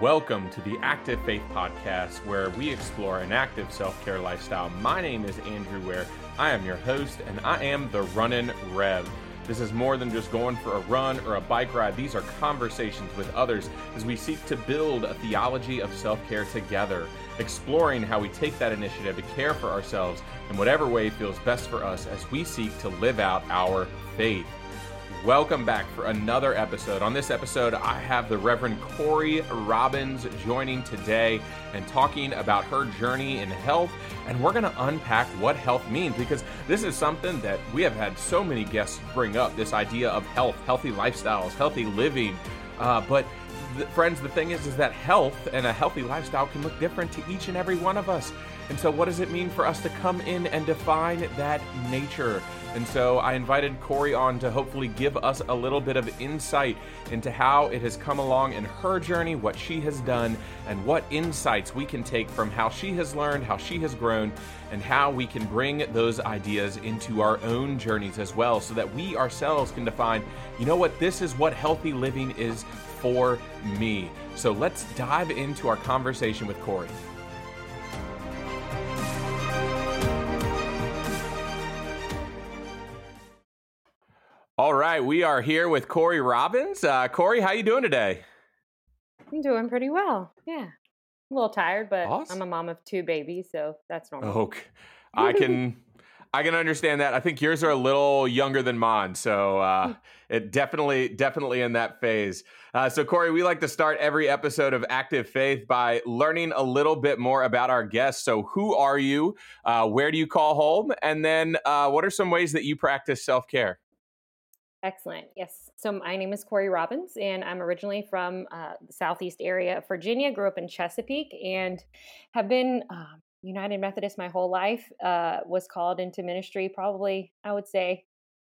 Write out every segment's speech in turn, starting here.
Welcome to the Active Faith Podcast, where we explore an active self care lifestyle. My name is Andrew Ware. I am your host, and I am the Runnin' Rev. This is more than just going for a run or a bike ride. These are conversations with others as we seek to build a theology of self care together, exploring how we take that initiative to care for ourselves in whatever way feels best for us as we seek to live out our faith. Welcome back for another episode. On this episode, I have the Reverend Kori Robins joining today and talking about her journey in health. And we're going to unpack what health means because this is something that we have had so many guests bring up this idea of health, healthy lifestyles, healthy living. Uh, but friends, the thing is, is that health and a healthy lifestyle can look different to each and every one of us. And so, what does it mean for us to come in and define that nature? And so I invited Kori on to hopefully give us a little bit of insight into how it has come along in her journey, what she has done, and what insights we can take from how she has learned, how she has grown, and how we can bring those ideas into our own journeys as well so that we ourselves can define, you know what, this is what healthy living is for me. So let's dive into our conversation with Kori. All right, we are here with Kori Robins. Uh, Kori, how you doing today? I'm doing pretty well. Yeah, a little tired, but awesome. I'm a mom of two babies, so that's normal. Okay, I can I can understand that. I think yours are a little younger than mine, so uh, it definitely definitely in that phase. Uh, so Kori, we like to start every episode of Active Faith by learning a little bit more about our guests. So, who are you? Uh, where do you call home? And then, uh, what are some ways that you practice self care? Excellent. Yes. So my name is Kori Robins, and I'm originally from uh, the southeast area of Virginia. Grew up in Chesapeake, and have been uh, United Methodist my whole life. Uh, was called into ministry probably, I would say,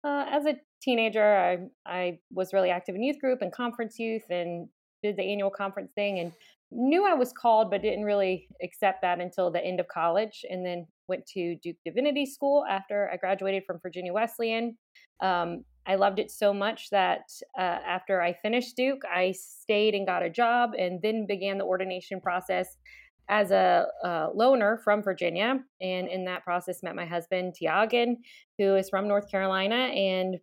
uh, as a teenager. I I was really active in youth group and conference youth, and did the annual conference thing, and knew I was called, but didn't really accept that until the end of college, and then went to Duke Divinity School after I graduated from Virginia Wesleyan. Um, I loved it so much that uh, after I finished Duke, I stayed and got a job and then began the ordination process as a, a loner from Virginia. And in that process, met my husband, Tiagan, who is from North Carolina. And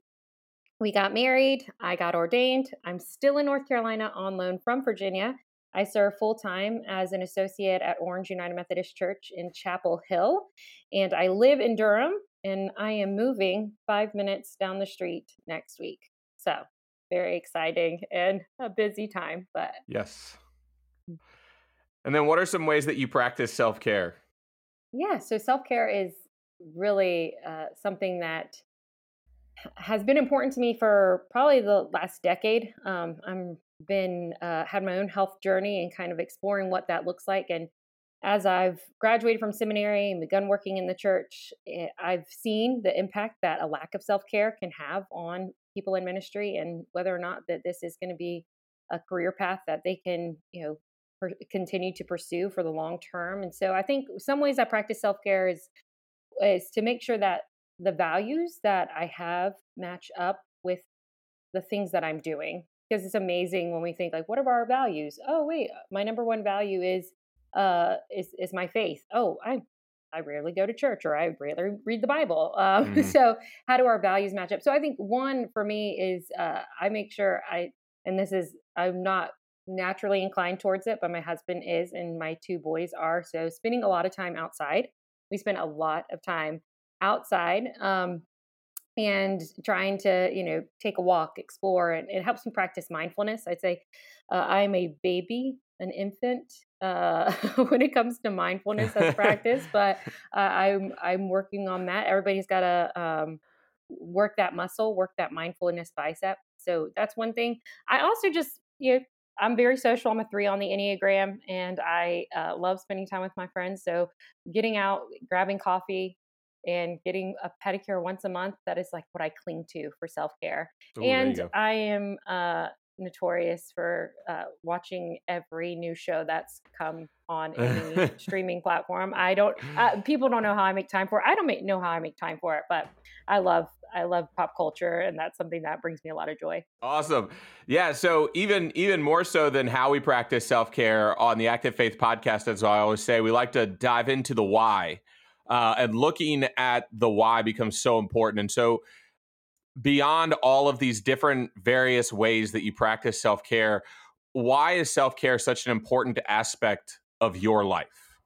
we got married. I got ordained. I'm still in North Carolina on loan from Virginia. I serve full time as an associate at Orange United Methodist Church in Chapel Hill. And I live in Durham, and I am moving five minutes down the street next week. So very exciting and a busy time, but yes. Mm. And then, what are some ways that you practice self care? Yeah, so self care is really uh, something that has been important to me for probably the last decade. Um, I'm been uh, had my own health journey and kind of exploring what that looks like and as I've graduated from seminary and begun working in the church, eh, I've seen the impact that a lack of self care can have on people in ministry, and whether or not that this is going to be a career path that they can, you know, per- continue to pursue for the long term. And so, I think some ways I practice self care is is to make sure that the values that I have match up with the things that I'm doing. Because it's amazing when we think like, what are our values? Oh, wait, my number one value is uh, is is my faith. Oh, I I rarely go to church or I rarely read the Bible. Um, mm-hmm. So how do our values match up? So I think one for me is uh, I make sure I and this is I'm not naturally inclined towards it, but my husband is and my two boys are. So spending a lot of time outside. We spend a lot of time outside. Um, and trying to you know take a walk explore and it helps me practice mindfulness i'd say uh, i'm a baby an infant uh, when it comes to mindfulness as practice, but uh, I'm I'm working on that. Everybody's got to um, work that muscle, work that mindfulness bicep. So that's one thing. I also just you know I'm very social. I'm a three on the Enneagram, and I uh, love spending time with my friends. So getting out, grabbing coffee, and getting a pedicure once a month that is like what i cling to for self-care and i am uh notorious for uh, watching every new show that's come on any streaming platform. I don't. Uh, people don't know how I make time for it. I don't make, know how I make time for it, but I love I love pop culture, and that's something that brings me a lot of joy. Awesome, yeah. So even even more so than how we practice self care on the Active Faith podcast, as I always say, we like to dive into the why, uh, and looking at the why becomes so important. And so beyond all of these different various ways that you practice self care, why is self care such an important aspect of your life?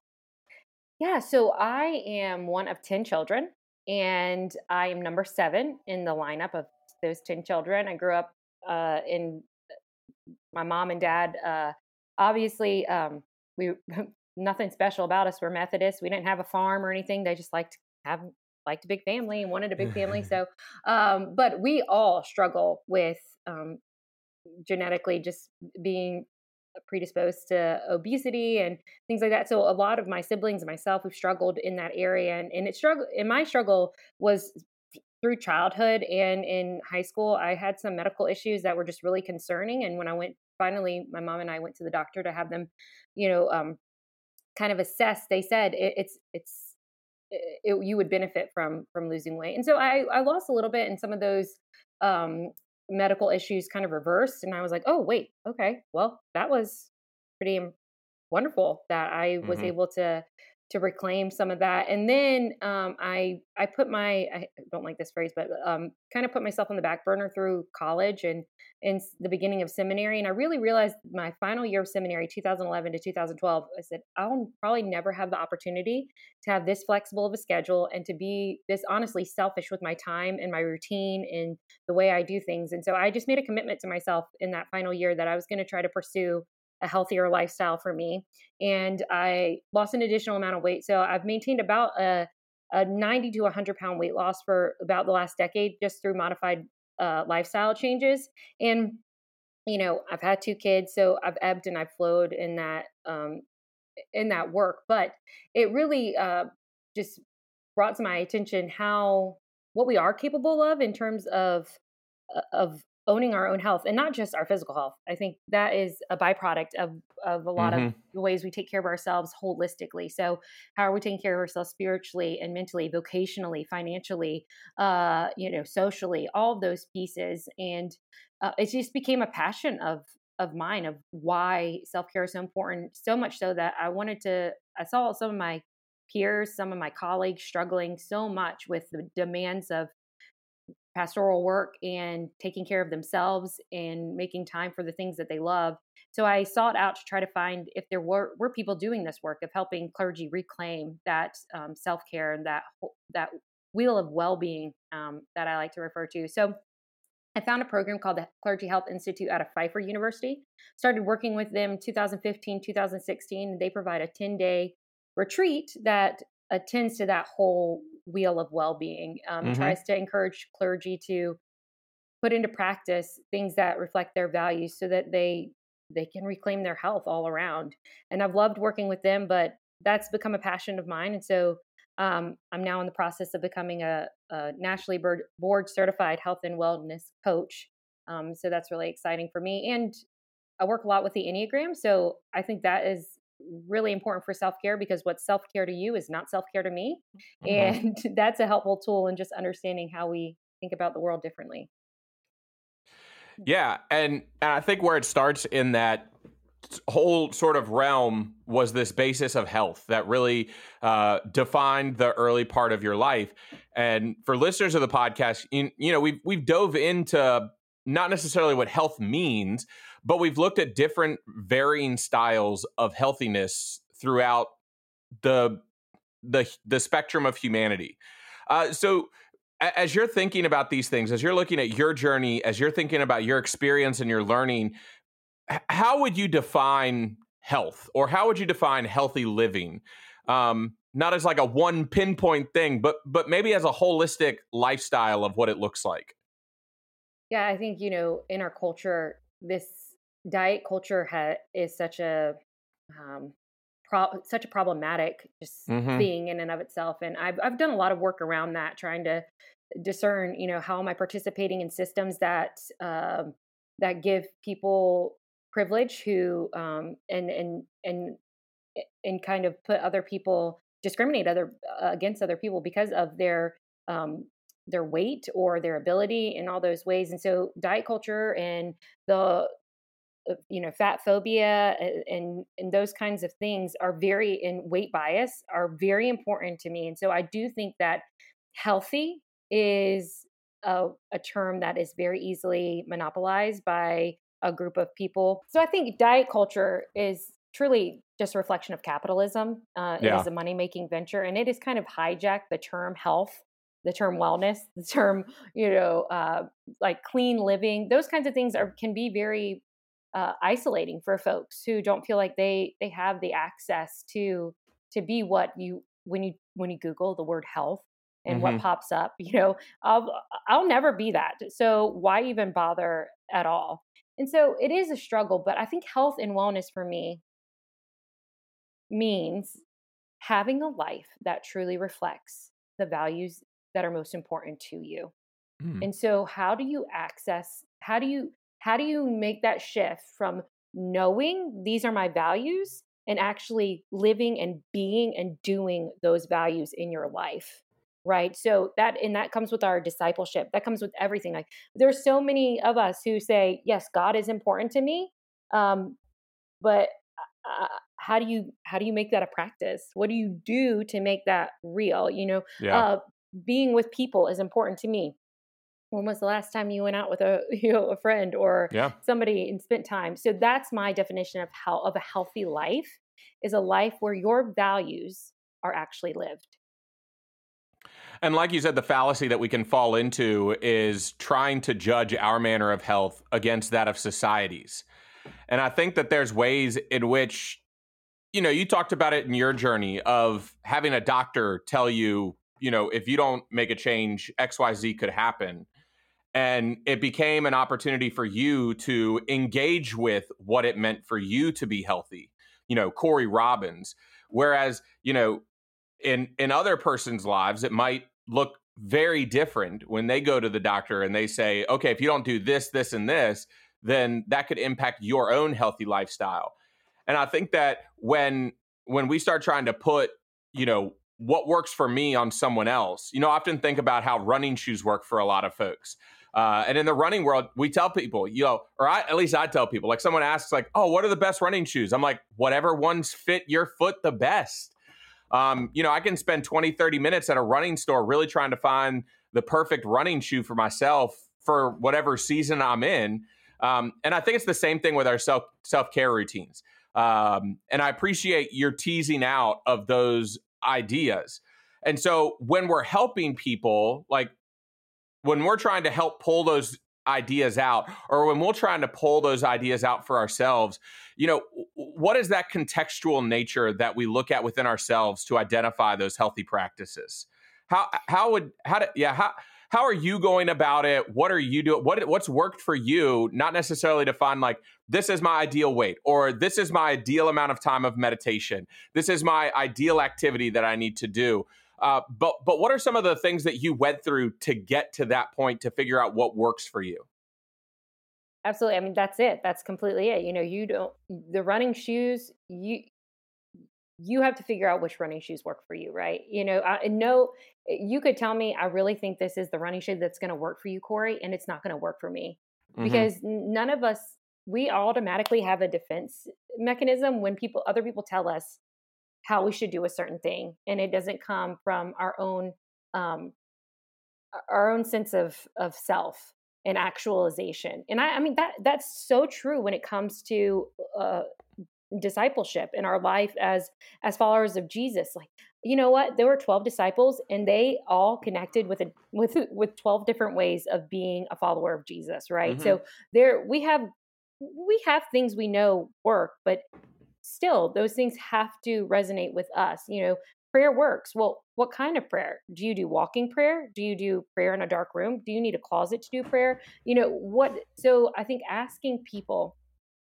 Yeah, so I am one of 10 children and I am number seven in the lineup of those 10 children. I grew up uh, in my mom and dad. Uh, obviously, um, we nothing special about us. We're Methodists. We didn't have a farm or anything. They just liked to have liked a big family and wanted a big family. So, um, but we all struggle with um, genetically just being predisposed to obesity and things like that. So a lot of my siblings and myself we've struggled in that area and, and it struggle and my struggle was through childhood and in high school I had some medical issues that were just really concerning and when I went finally my mom and I went to the doctor to have them you know um, kind of assess they said it, it's it's it, you would benefit from from losing weight and so I I lost a little bit in some of those um, medical issues kind of reversed and i was like oh wait okay well that was pretty wonderful that i was mm-hmm. able to to reclaim some of that and then um, i i put my i don't like this phrase but um, kind of put myself on the back burner through college and in the beginning of seminary and i really realized my final year of seminary 2011 to 2012 i said i'll probably never have the opportunity to have this flexible of a schedule and to be this honestly selfish with my time and my routine and the way i do things and so i just made a commitment to myself in that final year that i was going to try to pursue a healthier lifestyle for me. And I lost an additional amount of weight. So I've maintained about a, a 90 to 100 pound weight loss for about the last decade just through modified uh, lifestyle changes. And, you know, I've had two kids, so I've ebbed and I've flowed in that. Um, in that work but it really uh, just brought to my attention how what we are capable of in terms of uh, of owning our own health and not just our physical health. I think that is a byproduct of of a lot mm-hmm. of the ways we take care of ourselves holistically. So, how are we taking care of ourselves spiritually and mentally, vocationally, financially, uh, you know, socially, all of those pieces and uh, it just became a passion of of mine of why self-care is so important so much so that I wanted to I saw some of my peers, some of my colleagues struggling so much with the demands of pastoral work and taking care of themselves and making time for the things that they love. So I sought out to try to find if there were, were people doing this work of helping clergy reclaim that um, self care and that that wheel of well being um, that I like to refer to. So I found a program called the Clergy Health Institute out of Pfeiffer University. Started working with them 2015, 2016. They provide a 10 day retreat that attends to that whole wheel of well-being um, mm-hmm. tries to encourage clergy to put into practice things that reflect their values so that they they can reclaim their health all around and i've loved working with them but that's become a passion of mine and so um, i'm now in the process of becoming a, a nationally board certified health and wellness coach um, so that's really exciting for me and i work a lot with the enneagram so i think that is really important for self care because what's self care to you is not self care to me. Mm-hmm. And that's a helpful tool in just understanding how we think about the world differently. Yeah. And, and I think where it starts in that whole sort of realm was this basis of health that really uh, defined the early part of your life. And for listeners of the podcast, you, you know, we've we've dove into not necessarily what health means, but we've looked at different varying styles of healthiness throughout the the the spectrum of humanity. Uh, so as you're thinking about these things, as you're looking at your journey, as you're thinking about your experience and your learning, how would you define health, or how would you define healthy living? Um, not as like a one pinpoint thing, but but maybe as a holistic lifestyle of what it looks like. Yeah, I think you know in our culture, this diet culture ha- is such a um, pro- such a problematic just mm-hmm. thing in and of itself and I've I've done a lot of work around that trying to discern you know how am I participating in systems that um, that give people privilege who um, and and and and kind of put other people discriminate other uh, against other people because of their um, their weight or their ability in all those ways and so diet culture and the you know fat phobia and and those kinds of things are very in weight bias are very important to me and so i do think that healthy is a, a term that is very easily monopolized by a group of people so i think diet culture is truly just a reflection of capitalism uh, yeah. it is a money making venture and it has kind of hijacked the term health the term wellness the term you know uh, like clean living those kinds of things are can be very uh, isolating for folks who don't feel like they they have the access to to be what you when you when you google the word health and mm-hmm. what pops up you know i'll i'll never be that so why even bother at all and so it is a struggle but i think health and wellness for me means having a life that truly reflects the values that are most important to you mm. and so how do you access how do you how do you make that shift from knowing these are my values and actually living and being and doing those values in your life right? So that and that comes with our discipleship that comes with everything like there's so many of us who say yes god is important to me um but uh, how do you how do you make that a practice? What do you do to make that real? You know yeah. uh, being with people is important to me when was the last time you went out with a you know a friend or yeah. somebody and spent time? So that's my definition of how of a healthy life is a life where your values are actually lived. And like you said the fallacy that we can fall into is trying to judge our manner of health against that of society's. And i think that there's ways in which you know you talked about it in your journey of having a doctor tell you you know if you don't make a change xyz could happen and it became an opportunity for you to engage with what it meant for you to be healthy you know kori robins. Whereas you know in in other person's lives it might look very different when they go to the doctor and they say okay if you don't do this this and this then that could impact your own healthy lifestyle. And i think that when when we start trying to put you know what works for me on someone else you know I often think about how running shoes work for a lot of folks uh, and in the running world, we tell people, you know, or I, at least I tell people, like someone asks, like, oh, what are the best running shoes? I'm like, whatever ones fit your foot the best. Um, you know, I can spend 20, 30 minutes at a running store really trying to find the perfect running shoe for myself for whatever season I'm in. Um, and I think it's the same thing with our self self care routines. Um, and I appreciate your teasing out of those ideas. And so when we're helping people, like when we're trying to help pull those ideas out or when we're trying to pull those ideas out for ourselves you know what is that contextual nature that we look at within ourselves to identify those healthy practices? How how would how do yeah how how are you going about it? What are you doing what what's worked for you? Not necessarily to find like this is my ideal weight or this is my ideal amount of time of meditation. This is my ideal activity that i need to do uh, but but what are some of the things that you went through to get to that point to figure out what works for you? Absolutely. I mean, that's it. That's completely it. You know, you don't the running shoes. You you have to figure out which running shoes work for you, right? You know, I no, you could tell me I really think this is the running shoe that's going to work for you, Kori, and it's not going to work for me mm-hmm. because none of us we automatically have a defense mechanism when people other people tell us how we should do a certain thing and it doesn't come from our own um, our own sense of of self and actualization and I, I mean that that's so true when it comes to uh, discipleship in our life as as followers of jesus like you know what there were 12 disciples and they all connected with a with with 12 different ways of being a follower of jesus right mm-hmm. so there we have we have things we know work but still those things have to resonate with us you know prayer works. Well what kind of prayer? Do you do walking prayer? Do you do prayer in a dark room? Do you need a closet to do prayer? You know what so i think asking people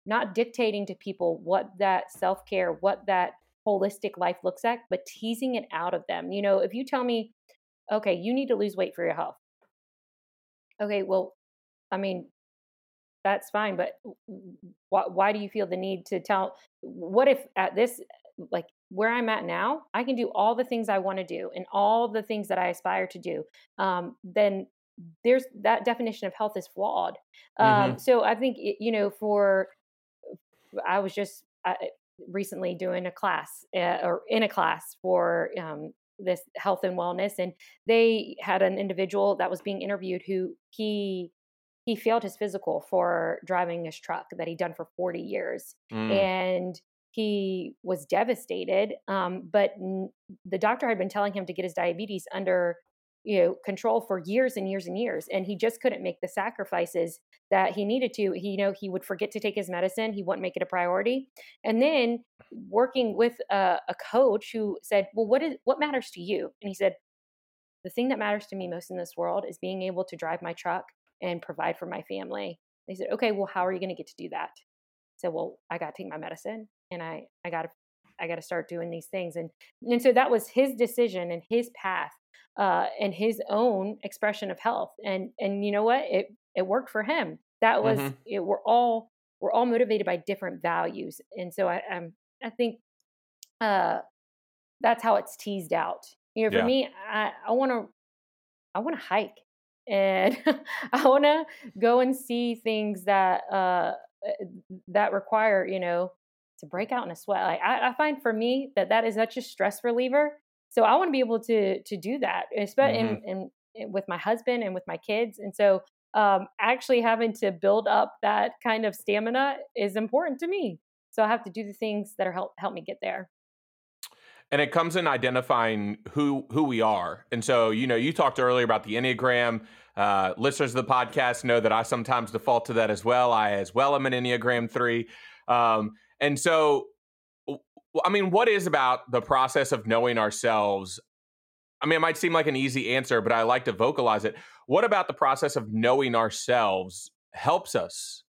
not dictating to people what that self-care what that holistic life looks like but teasing it out of them. You know if you tell me okay you need to lose weight for your health. Okay well i mean that's fine. But why, why do you feel the need to tell? What if at this, like where I'm at now, I can do all the things I want to do and all the things that I aspire to do. Um, then there's that definition of health is flawed. Um, mm-hmm. So I think you know, for I was just uh, recently doing a class uh, or in a class for um, this health and wellness, and they had an individual that was being interviewed who he he failed his physical for driving his truck that he'd done for 40 years mm. and he was devastated um, but n- the doctor had been telling him to get his diabetes under you know control for years and years and years and he just couldn't make the sacrifices that he needed to he you know he would forget to take his medicine he wouldn't make it a priority and then working with a, a coach who said well what is what matters to you and he said the thing that matters to me most in this world is being able to drive my truck and provide for my family they said okay well how are you going to get to do that I said well i got to take my medicine and i i got to i got to start doing these things and and so that was his decision and his path uh, and his own expression of health. And and you know what? It it worked for him. That was mm-hmm. it. We're all we're all motivated by different values, and so I I'm, I think uh, that's how it's teased out. You know, for yeah. me, I I want to I want to hike and I want to go and see things that uh eh, that require you know to break out in a sweat. Like I, I find for me that that is such a stress reliever so I want to be able to to do that, especially mm-hmm. in, in, with my husband and with my kids. And so um, actually having to build up that kind of stamina is important to me. So I have to do the things that are help help me get there. And it comes in identifying who who we are. And so you know, you talked earlier about the enneagram. Uh, listeners of the podcast know that I sometimes default to that as well. I as well am an enneagram three. Um, and so I mean, what is about the process of knowing ourselves? I mean, it might seem like an easy answer, but I like to vocalize it. What about the process of knowing ourselves helps us?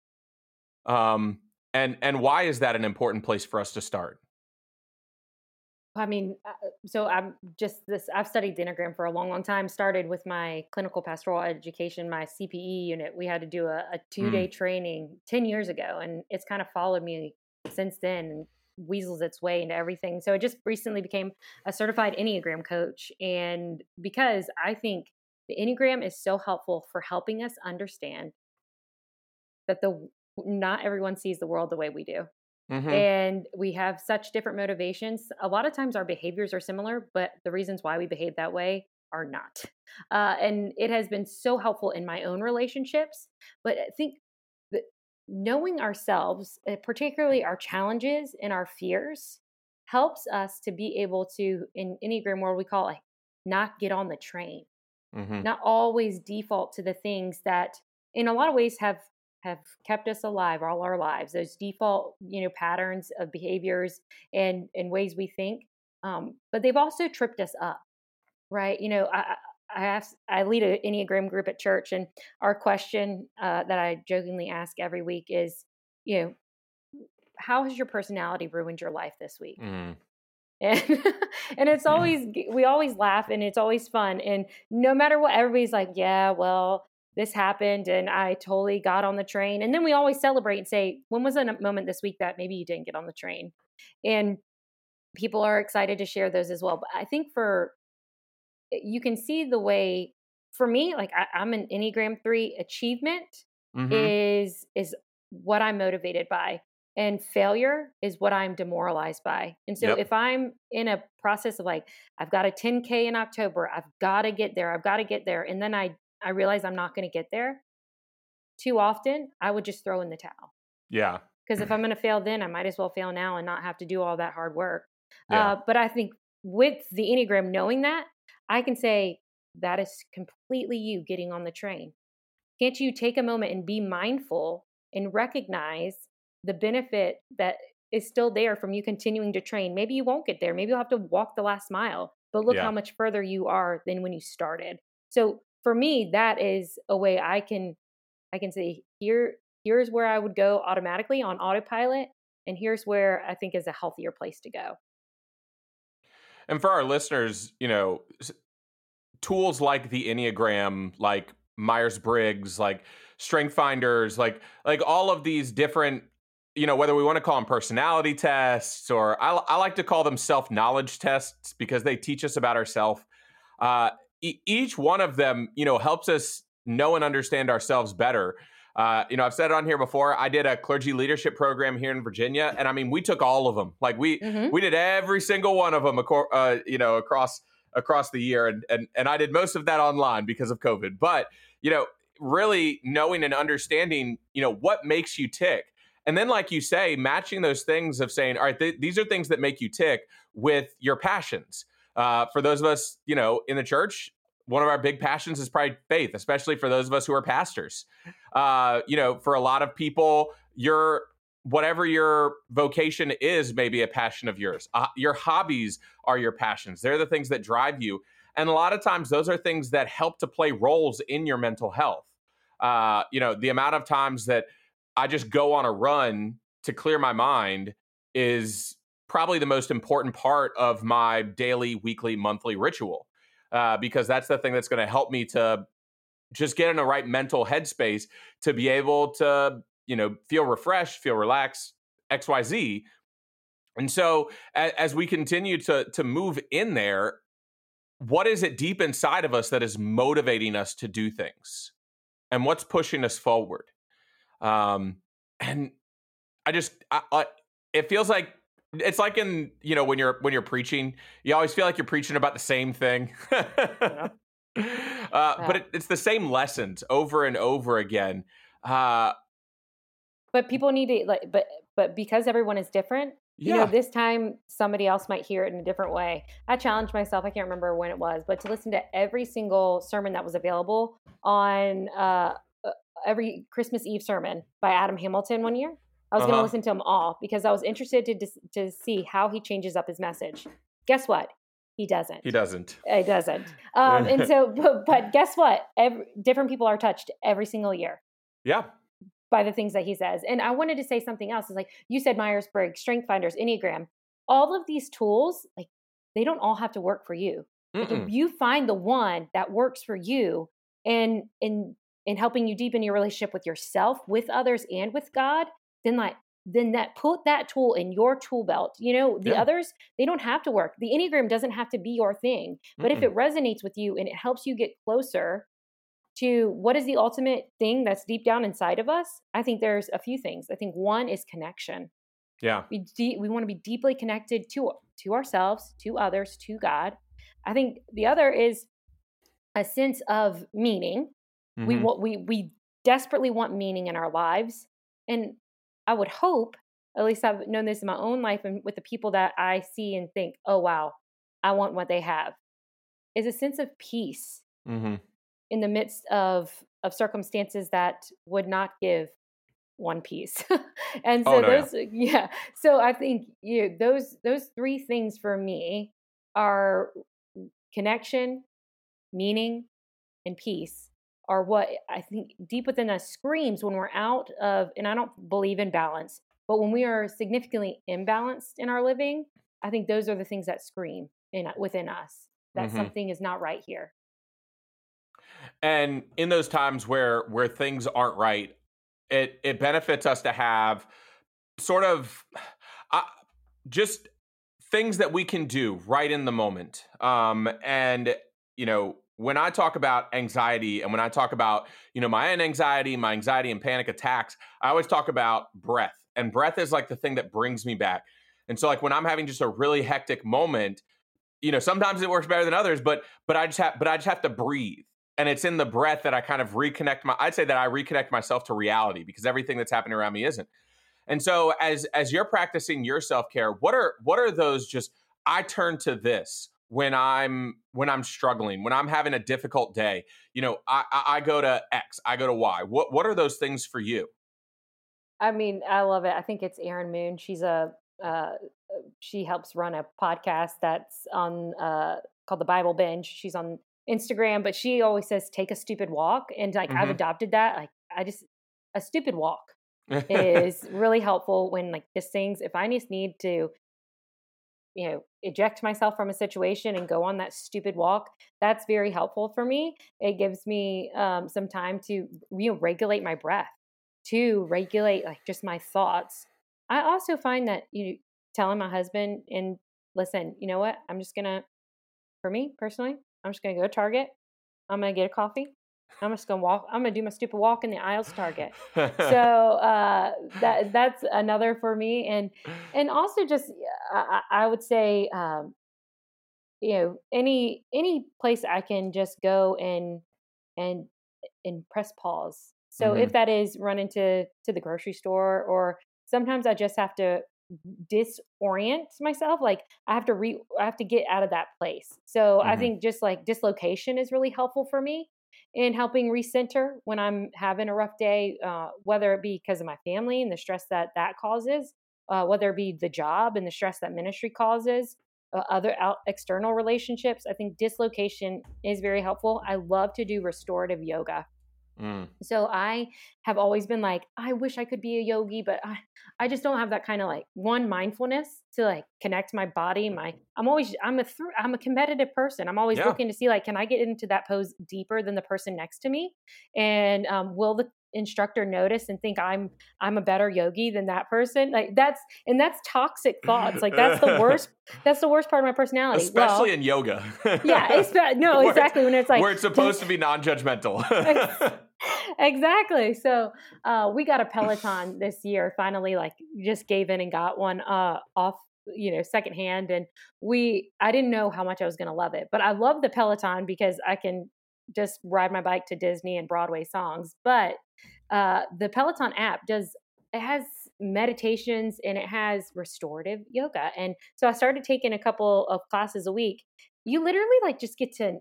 Um, and and why is that an important place for us to start? I mean, uh, so I'm just this. I've studied the Enneagram for a long, long time. Started with my clinical pastoral education, my CPE unit. We had to do a, a two day mm. training ten years ago, and it's kind of followed me since then and weasels its way into everything. So I just recently became a certified Enneagram coach. And because I think the Enneagram is so helpful for helping us understand that the not everyone sees the world the way we do. Mm-hmm. And we have such different motivations. A lot of times our behaviors are similar, but the reasons why we behave that way are not. Uh, and it has been so helpful in my own relationships. But I think knowing ourselves, eh, particularly our challenges and our fears, helps us to be able to, in Enneagram world, we call it not get on the train, mm-hmm. not always default to the things that, in a lot of ways, have have kept us alive all our lives. Those default, you know, patterns of behaviors and and ways we think, um, but they've also tripped us up, right? You know, I, I ask, I lead an Enneagram group at church, and our question uh, that I jokingly ask every week is, you know, how has your personality ruined your life this week? Mm. And, and it's always we always laugh and it's always fun and no matter what everybody's like yeah well this happened and I totally got on the train and then we always celebrate and say when was a moment this week that maybe you didn't get on the train and people are excited to share those as well but I think for you can see the way for me like I, am an enneagram 3 achievement mm-hmm. is is what i'm motivated by and failure is what i'm demoralized by and so yep. if i'm in a process of like i've got a 10k in october i've got to get there i've got to get there and then i i realize i'm not going to get there too often i would just throw in the towel yeah because if i'm going to fail then i might as well fail now and not have to do all that hard work yeah. uh, but i think with the enneagram knowing that I can say, that is completely you getting on the train. Can't you take a moment and be mindful and recognize the benefit that is still there from you continuing to train? Maybe you won't get there. Maybe you'll have to walk the last mile, but look yeah. how much further you are than when you started. So for me, that is a way I can I can say here here's where I would go automatically on autopilot and here's where I think is a healthier place to go. And for our listeners, you know, tools like the Enneagram, like Myers Briggs, like strength finders like like all of these different you know whether we want to call them personality tests or i, I like to call them self-knowledge tests because they teach us about ourselves uh, e- each one of them you know helps us know and understand ourselves better uh, you know, I've said it on here before. I did a clergy leadership program here in Virginia, and I mean, we took all of them. Like we mm-hmm. we did every single one of them, uh, you know, across across the year, and and and I did most of that online because of COVID. But you know, really knowing and understanding, you know, what makes you tick, and then, like you say, matching those things of saying, all right, th- these are things that make you tick with your passions. Uh, for those of us, you know, in the church, one of our big passions is probably faith, especially for those of us who are pastors. Uh, you know, for a lot of people, your whatever your vocation is, maybe a passion of yours. Uh, your hobbies are your passions. They're the things that drive you, and a lot of times those are things that help to play roles in your mental health. Uh, you know, the amount of times that I just go on a run to clear my mind is probably the most important part of my daily, weekly, monthly ritual uh, because that's the thing that's going to help me to just get in the right mental headspace to be able to you know feel refreshed feel relaxed xyz and so as, as we continue to to move in there what is it deep inside of us that is motivating us to do things? And what's pushing us forward? Um and i just I, I, it feels like it's like in you know when you're when you're preaching you always feel like you're preaching about the same thing. Yeah. uh, yeah. but it, it's the same lessons over and over again. Uh, but people need to like but but because everyone is different you know this time somebody else might hear it in a different way. I challenged myself i can't remember when it was but to listen to every single sermon that was available on uh, uh every christmas eve sermon by adam hamilton one year I was uh-huh. going to listen to them all because I was interested to to see how he changes up his message. Guess what? He doesn't. He doesn't. He doesn't. Um, and so, but, but guess what? Every, different people are touched every single year. Yeah. By the things that he says. And I wanted to say something else. Is like you said, Myers Briggs, Strength Finders, Enneagram. All of these tools, like they don't all have to work for you. Like if you find the one that works for you, and in in helping you deepen your relationship with yourself, with others, and with God, then like then that put that tool in your tool belt. You know, the yeah. others, they don't have to work. The Enneagram doesn't have to be your thing. But Mm-mm. if it resonates with you and it helps you get closer to what is the ultimate thing that's deep down inside of us, I think there's a few things. I think one is connection. Yeah. We de- we want to be deeply connected to to ourselves, to others, to God. I think the other is a sense of meaning. Mm-hmm. We want we we desperately want meaning in our lives. And I would hope, at least I've known this in my own life and with the people that I see and think, oh, wow, I want what they have, is a sense of peace mm-hmm. in the midst of, of circumstances that would not give one peace. and so oh, no, those, yeah. yeah. So I think you know, those, those three things for me are connection, meaning, and peace are what I think deep within us screams when we're out of, and I don't believe in balance, but when we are significantly imbalanced in our living, I think those are the things that scream in within us that mm-hmm. something is not right here. And in those times where where things aren't right, it it benefits us to have sort of uh, just things that we can do right in the moment. Um, and you know, when I talk about anxiety and when I talk about, you know, my own anxiety, my anxiety and panic attacks, I always talk about breath. And breath is like the thing that brings me back. And so like when I'm having just a really hectic moment, you know, sometimes it works better than others, but but I just have but I just have to breathe. And it's in the breath that I kind of reconnect my I'd say that I reconnect myself to reality because everything that's happening around me isn't. And so as as you're practicing your self-care, what are what are those just I turn to this when I'm when I'm struggling, when I'm having a difficult day. You know, I, I go to X, I go to Y. What what are those things for you? I mean, I love it. I think it's Erin Moon. She's a uh, she helps run a podcast that's on uh, called the Bible Binge. She's on Instagram, but she always says take a stupid walk, and like mm-hmm. I've adopted that. Like I just a stupid walk is really helpful when like just things. If I just need to, you know, eject myself from a situation and go on that stupid walk that's very helpful for me. It gives me um, some time to you know, regulate my breath to regulate like just my thoughts. I also find that you know, telling my husband and listen you know what? I'm just gonna for me personally i'm just gonna go to target. I'm gonna get a coffee I'm just gonna walk. I'm gonna do my stupid walk in the aisles Target. so uh, that that's another for me, and and also just I, I would say, um, you know, any any place I can just go and and and press pause. So mm-hmm. if that is run into to the grocery store, or sometimes I just have to disorient myself like i have to re i have to get out of that place so mm-hmm. i think just like dislocation is really helpful for me in helping recenter when I'm having a rough day, uh, whether it be because of my family and the stress that that causes, uh, whether it be the job and the stress that ministry causes, uh, other out, external relationships. I think dislocation is very helpful. I love to do restorative yoga. Mm. So I have always been like, I wish I could be a yogi, but I, I just don't have that kind of like one mindfulness to like connect my body. My I'm always I'm a th- I'm a competitive person. I'm always yeah. looking to see like, can I get into that pose deeper than the person next to me, and um, will the instructor notice and think I'm I'm a better yogi than that person. Like that's and that's toxic thoughts. Like that's the worst. that's the worst part of my personality. Especially well, in yoga. yeah, it's no exactly when it's like where it's supposed to be non-judgmental. exactly. So uh, we got a Peloton this year. Finally, like just gave in and got one uh, off you know secondhand and we i didn't know how much i was going to love it but i love the peloton because i can just ride my bike to disney and broadway songs but uh, the Peloton app does it has meditations and it has restorative yoga. And so I started taking a couple of classes a week. You literally like just get to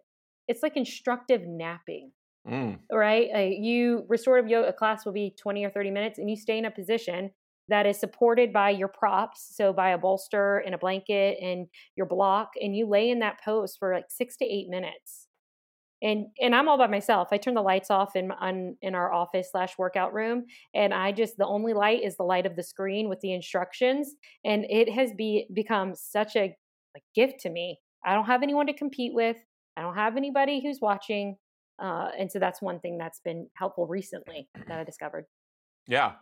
it's like instructive napping. Mm. Right? You restorative yoga class will be 20 or 30 minutes and you stay in a position that is supported by your props, so by a bolster and a blanket and your block and you lay in that pose for like 6 to 8 minutes and and I'm all by myself. I turn the lights off in on, in our office slash workout room, and I just the only light is the light of the screen with the instructions, and it has be become such a like gift to me. I don't have anyone to compete with. I don't have anybody who's watching, uh, and so that's one thing that's been helpful recently that I discovered. Yeah,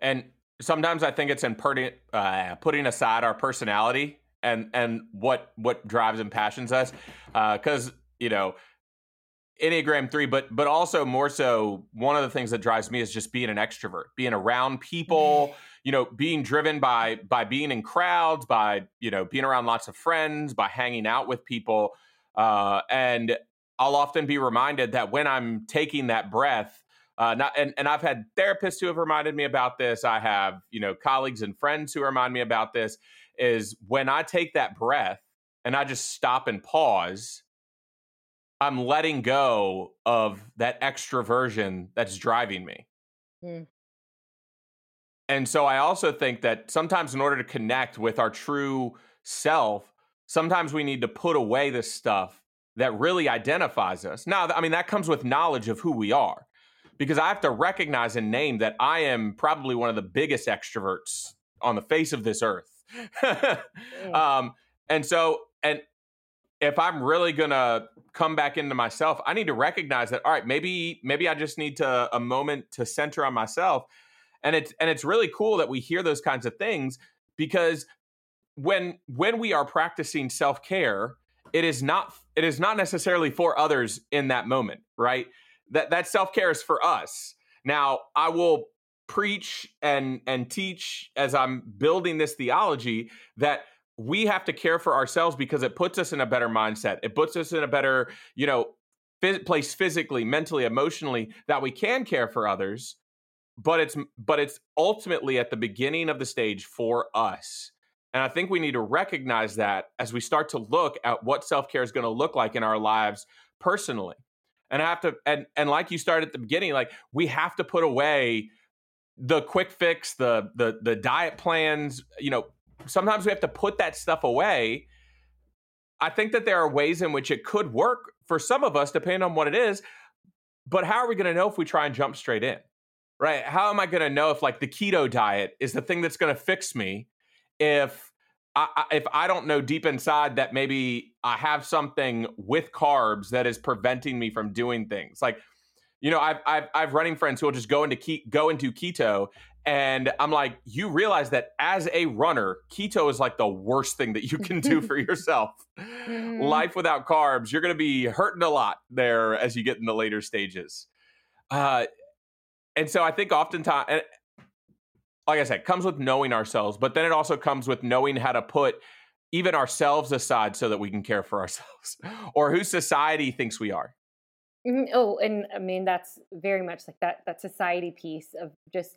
and sometimes I think it's in putting uh, putting aside our personality and and what what drives and passions us, because uh, you know Enneagram three, but but also more so, one of the things that drives me is just being an extrovert, being around people, mm-hmm. you know, being driven by by being in crowds, by you know, being around lots of friends, by hanging out with people, uh, and I'll often be reminded that when I'm taking that breath, uh, not and and I've had therapists who have reminded me about this. I have you know colleagues and friends who remind me about this. Is when I take that breath and I just stop and pause I'm letting go of that extroversion that's driving me. Mm. And so I also think that sometimes in order to connect with our true self, sometimes we need to put away this stuff that really identifies us. Now, I mean, that comes with knowledge of who we are because I have to recognize and name that I am probably one of the biggest extroverts on the face of this earth. mm. um, and so, and if I'm really gonna come back into myself, I need to recognize that. All right, maybe maybe I just need to a moment to center on myself, and it's and it's really cool that we hear those kinds of things because when when we are practicing self care, it is not it is not necessarily for others in that moment, right? That that self care is for us. Now, I will preach and and teach as I'm building this theology that we have to care for ourselves because it puts us in a better mindset. It puts us in a better, you know, phys- place physically, mentally, emotionally that we can care for others. But it's but it's ultimately at the beginning of the stage for us. And I think we need to recognize that as we start to look at what self-care is going to look like in our lives personally. And I have to and and like you started at the beginning, like we have to put away the quick fix, the the the diet plans, you know, sometimes we have to put that stuff away. I think that there are ways in which it could work for some of us, depending on what it is. But how are we going to know if we try and jump straight in? Right? How am I going to know if like the keto diet is the thing that's going to fix me if I, if I don't know deep inside that maybe I have something with carbs that is preventing me from doing things, like you know, I've I've, I've running friends who will just go into ke- go into keto, and I'm like, you realize that as a runner, keto is like the worst thing that you can do for yourself. Mm-hmm. Life without carbs, you're going to be hurting a lot there as you get in the later stages. Uh, and so I think oftentimes, like I said, it comes with knowing ourselves, but then it also comes with knowing how to put even ourselves aside so that we can care for ourselves or who society thinks we are. Mm-hmm. Oh, and I mean that's very much like that that society piece of just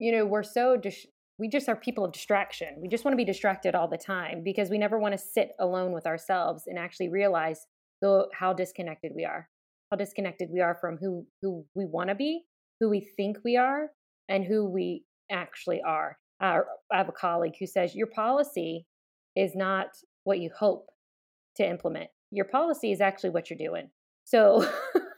you know we're so dis- we just are people of distraction. We just want to be distracted all the time because we never want to sit alone with ourselves and actually realize the how disconnected we are, how disconnected we are from who who we want to be, who we think we are, and who we actually are. Uh, I have a colleague who says your policy is not what you hope to implement. Your policy is actually what you're doing. So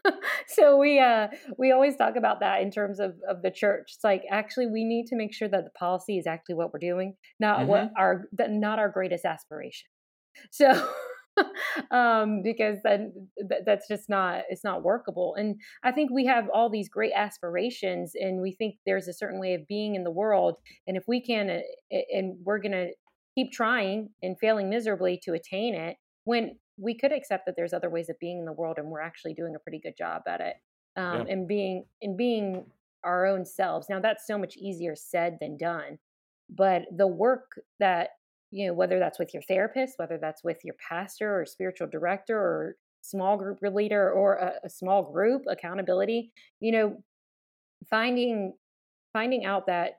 so we uh we always talk about that in terms of of the church. It's like actually we need to make sure that the policy is actually what we're doing, not mm-hmm. what our not our greatest aspiration. So um, because then th- that's just not it's not workable. And I think we have all these great aspirations, and we think there's a certain way of being in the world, and if we can, uh, and we're gonna keep trying and failing miserably to attain it, when we could accept that there's other ways of being in the world, and we're actually doing a pretty good job at it, um, yeah. and being and being our own selves. Now that's so much easier said than done, but the work that you know, whether that's with your therapist, whether that's with your pastor or spiritual director or small group leader or a, a small group accountability, you know, finding finding out that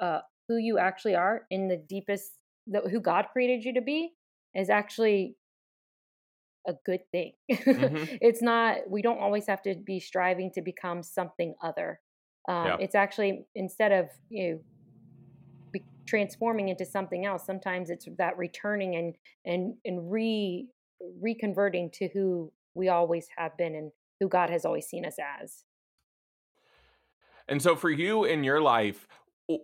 uh, who you actually are in the deepest, the, who God created you to be, is actually a good thing. Mm-hmm. it's not. We don't always have to be striving to become something other. Um, yeah. It's actually instead of you know transforming into something else. Sometimes it's that returning and and and re reconverting to who we always have been and who god has always seen us as. And so for you in your life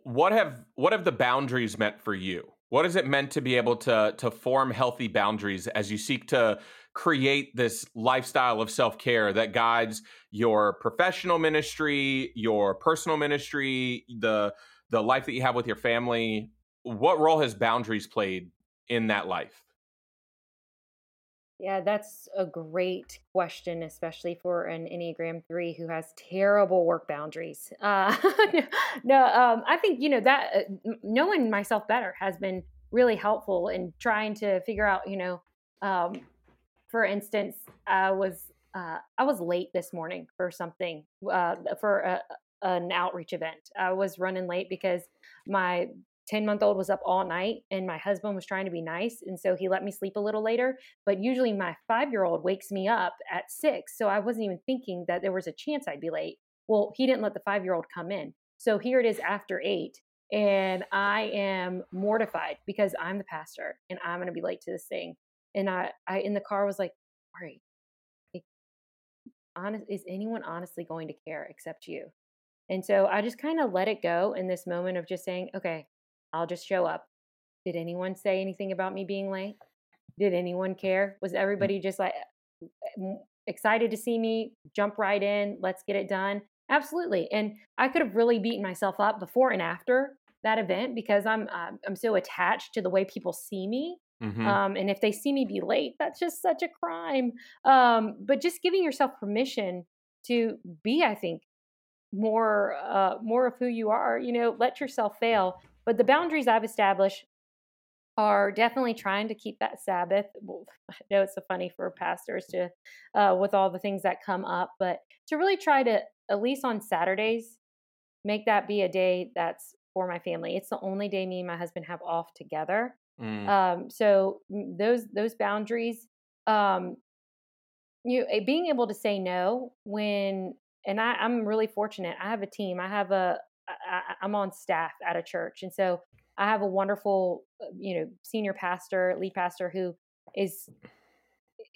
what have what have the boundaries meant for you? What has it meant to be able to to form healthy boundaries as you seek to create this lifestyle of self-care that guides your professional ministry your personal ministry the the life that you have with your family, what role has boundaries played in that life? Yeah, that's a great question, especially for an Enneagram 3 who has terrible work boundaries. Uh, no, um, I think, you know, that uh, knowing myself better has been really helpful in trying to figure out, you know, um, for instance, I was uh, I was late this morning for something uh, for a, an outreach event. I was running late because my 10 month old was up all night and my husband was trying to be nice. And so he let me sleep a little later. But usually my five year old wakes me up at six. So I wasn't even thinking that there was a chance I'd be late. Well, he didn't let the five year old come in. So here it is after eight. And I am mortified because I'm the pastor and I'm going to be late to this thing. And I, I in the car was like, right, honest, is anyone honestly going to care except you? And so I just kind of let it go in this moment of just saying, okay, I'll just show up. Did anyone say anything about me being late? Did anyone care? Was mm. everybody just like excited to see me jump right in? Let's get it done. Absolutely. And I could have really beaten myself up before and after that event because I'm uh, I'm so attached to the way people see me. Mm-hmm. Um, and if they see me be late, that's just such a crime. Um, but just giving yourself permission to be, I think, more uh, more of who you are. You know, let yourself fail. But the boundaries I've established are definitely trying to keep that Sabbath. Well, I know it's so funny for pastors to, uh, with all the things that come up, but to really try to, at least on Saturdays, make that be a day that's for my family. It's the only day me and my husband have off together. Mm. Um, so those those boundaries, um, you eh, being able to say no when and I, I'm really fortunate. I have a team. I have a I, I'm on staff at a church, and so I have a wonderful, uh, you know, senior pastor, lead pastor who is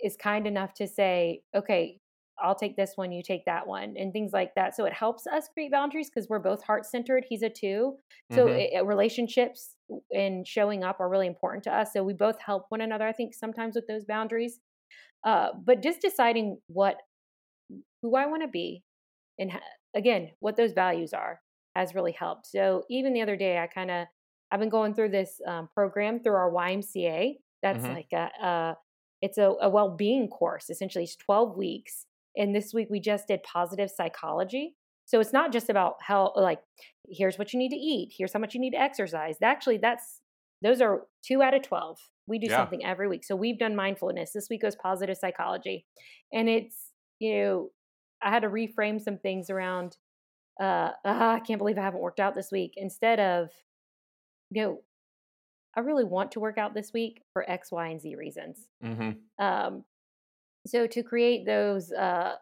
is kind enough to say, okay, I'll take this one, you take that one, and things like that. So it helps us create boundaries because we're both heart centered. He's a two. So mm-hmm. it, relationships and showing up are really important to us. So we both help one another, I think, sometimes with those boundaries. Uh, but just deciding what, who I want to be, and again, what those values are has really helped. So even the other day, I kind of, I've been going through this um, program through our YMCA. That's mm-hmm. like a, a it's a, a well-being course essentially it's 12 weeks and this week we just did positive psychology so it's not just about how like here's what you need to eat here's how much you need to exercise actually that's those are two out of 12 we do yeah. something every week so we've done mindfulness this week was positive psychology and it's you know i had to reframe some things around uh, uh i can't believe i haven't worked out this week instead of you know I really want to work out this week for X, Y, and Z reasons. Mm-hmm. Um, so to create those uh,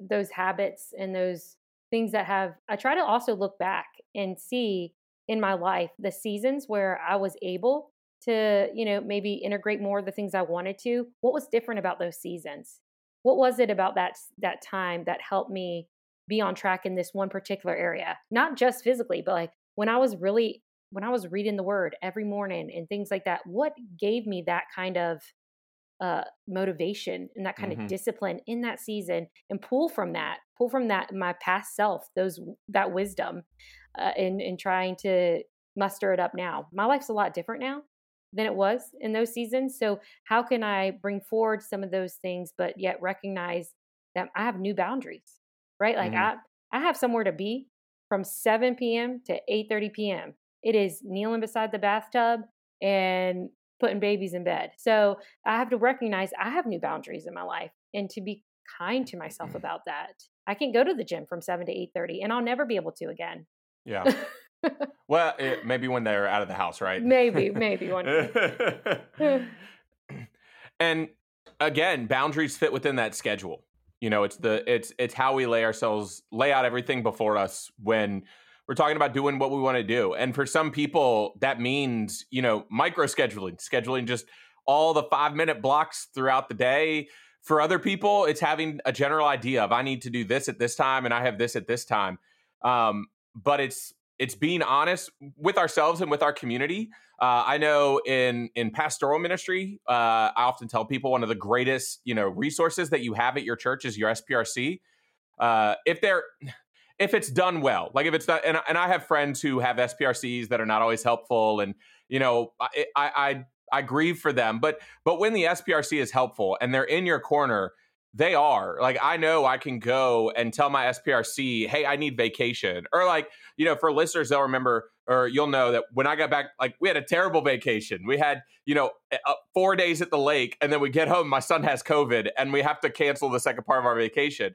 those habits and those things that have, I try to also look back and see in my life the seasons where I was able to, you know, maybe integrate more of the things I wanted to. What was different about those seasons? What was it about that that time that helped me be on track in this one particular area? Not just physically, but like when I was really when I was reading the word every morning and things like that, what gave me that kind of uh, motivation and that kind mm-hmm. of discipline in that season and pull from that, pull from that my past self, those that wisdom, uh, in in trying to muster it up now. My life's a lot different now than it was in those seasons. So how can I bring forward some of those things, but yet recognize that I have new boundaries, right? Like mm-hmm. I I have somewhere to be from 7 p.m. to 8:30 p.m. It is kneeling beside the bathtub and putting babies in bed. So I have to recognize I have new boundaries in my life and to be kind to myself mm-hmm. about that. I can't go to the gym from 7 to 8:30 and I'll never be able to again. Yeah. well, it, maybe when they're out of the house, right? Maybe, maybe one. and again, boundaries fit within that schedule. You know, it's the it's it's how we lay ourselves lay out everything before us when we're talking about doing what we want to do. And for some people, that means, you know, micro scheduling, scheduling just all the five minute blocks throughout the day. For other people, it's having a general idea of I need to do this at this time and I have this at this time. Um, but it's it's being honest with ourselves and with our community. Uh, I know in in pastoral ministry, uh, I often tell people one of the greatest you know resources that you have at your church is your SPRC. Uh, if they're if it's done well, like if it's not, and, and I have friends who have SPRCs that are not always helpful, and you know, I, I, I I grieve for them, but but when the SPRC is helpful and they're in your corner, they are like I know I can go and tell my SPRC, hey, I need vacation, or like you know, for listeners, they'll remember or you'll know that when I got back, like we had a terrible vacation. We had you know four days at the lake, and then we get home, my son has COVID, and we have to cancel the second part of our vacation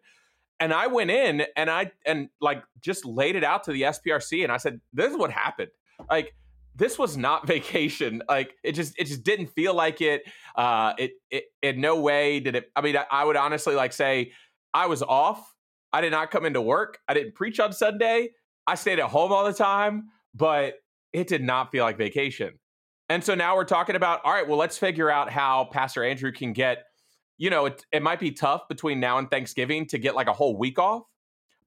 and I went in and I and like just laid it out to the SPRC and I said, "This is what happened." Like this was not vacation. Like it just it just didn't feel like it. Uh, it it in no way did it. I mean, I, I would honestly like say I was off. I did not come into work. I didn't preach on Sunday. I stayed at home all the time, but it did not feel like vacation. And so now we're talking about all right, well, let's figure out how Pastor Andrew can get you know, it, it might be tough between now and Thanksgiving to get like a whole week off.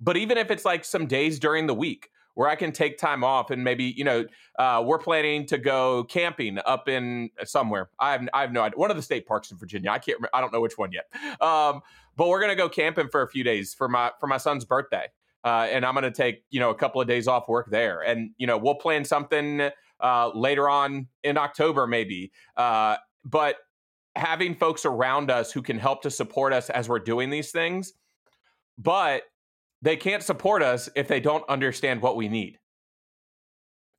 But even if it's like some days during the week where I can take time off and maybe, you know, uh, we're planning to go camping up in somewhere. I have, I have no idea. One of the state parks in Virginia. I can't, I don't know which one yet. Um, but we're to go camping for a few days for my, for my son's birthday. Uh, and I'm to take, you know, a couple of days off work there. And, you know, we'll plan something uh, later on in October, maybe. Uh, but having folks around us who can help to support us as we're doing these things, but they can't support us if they don't understand what we need.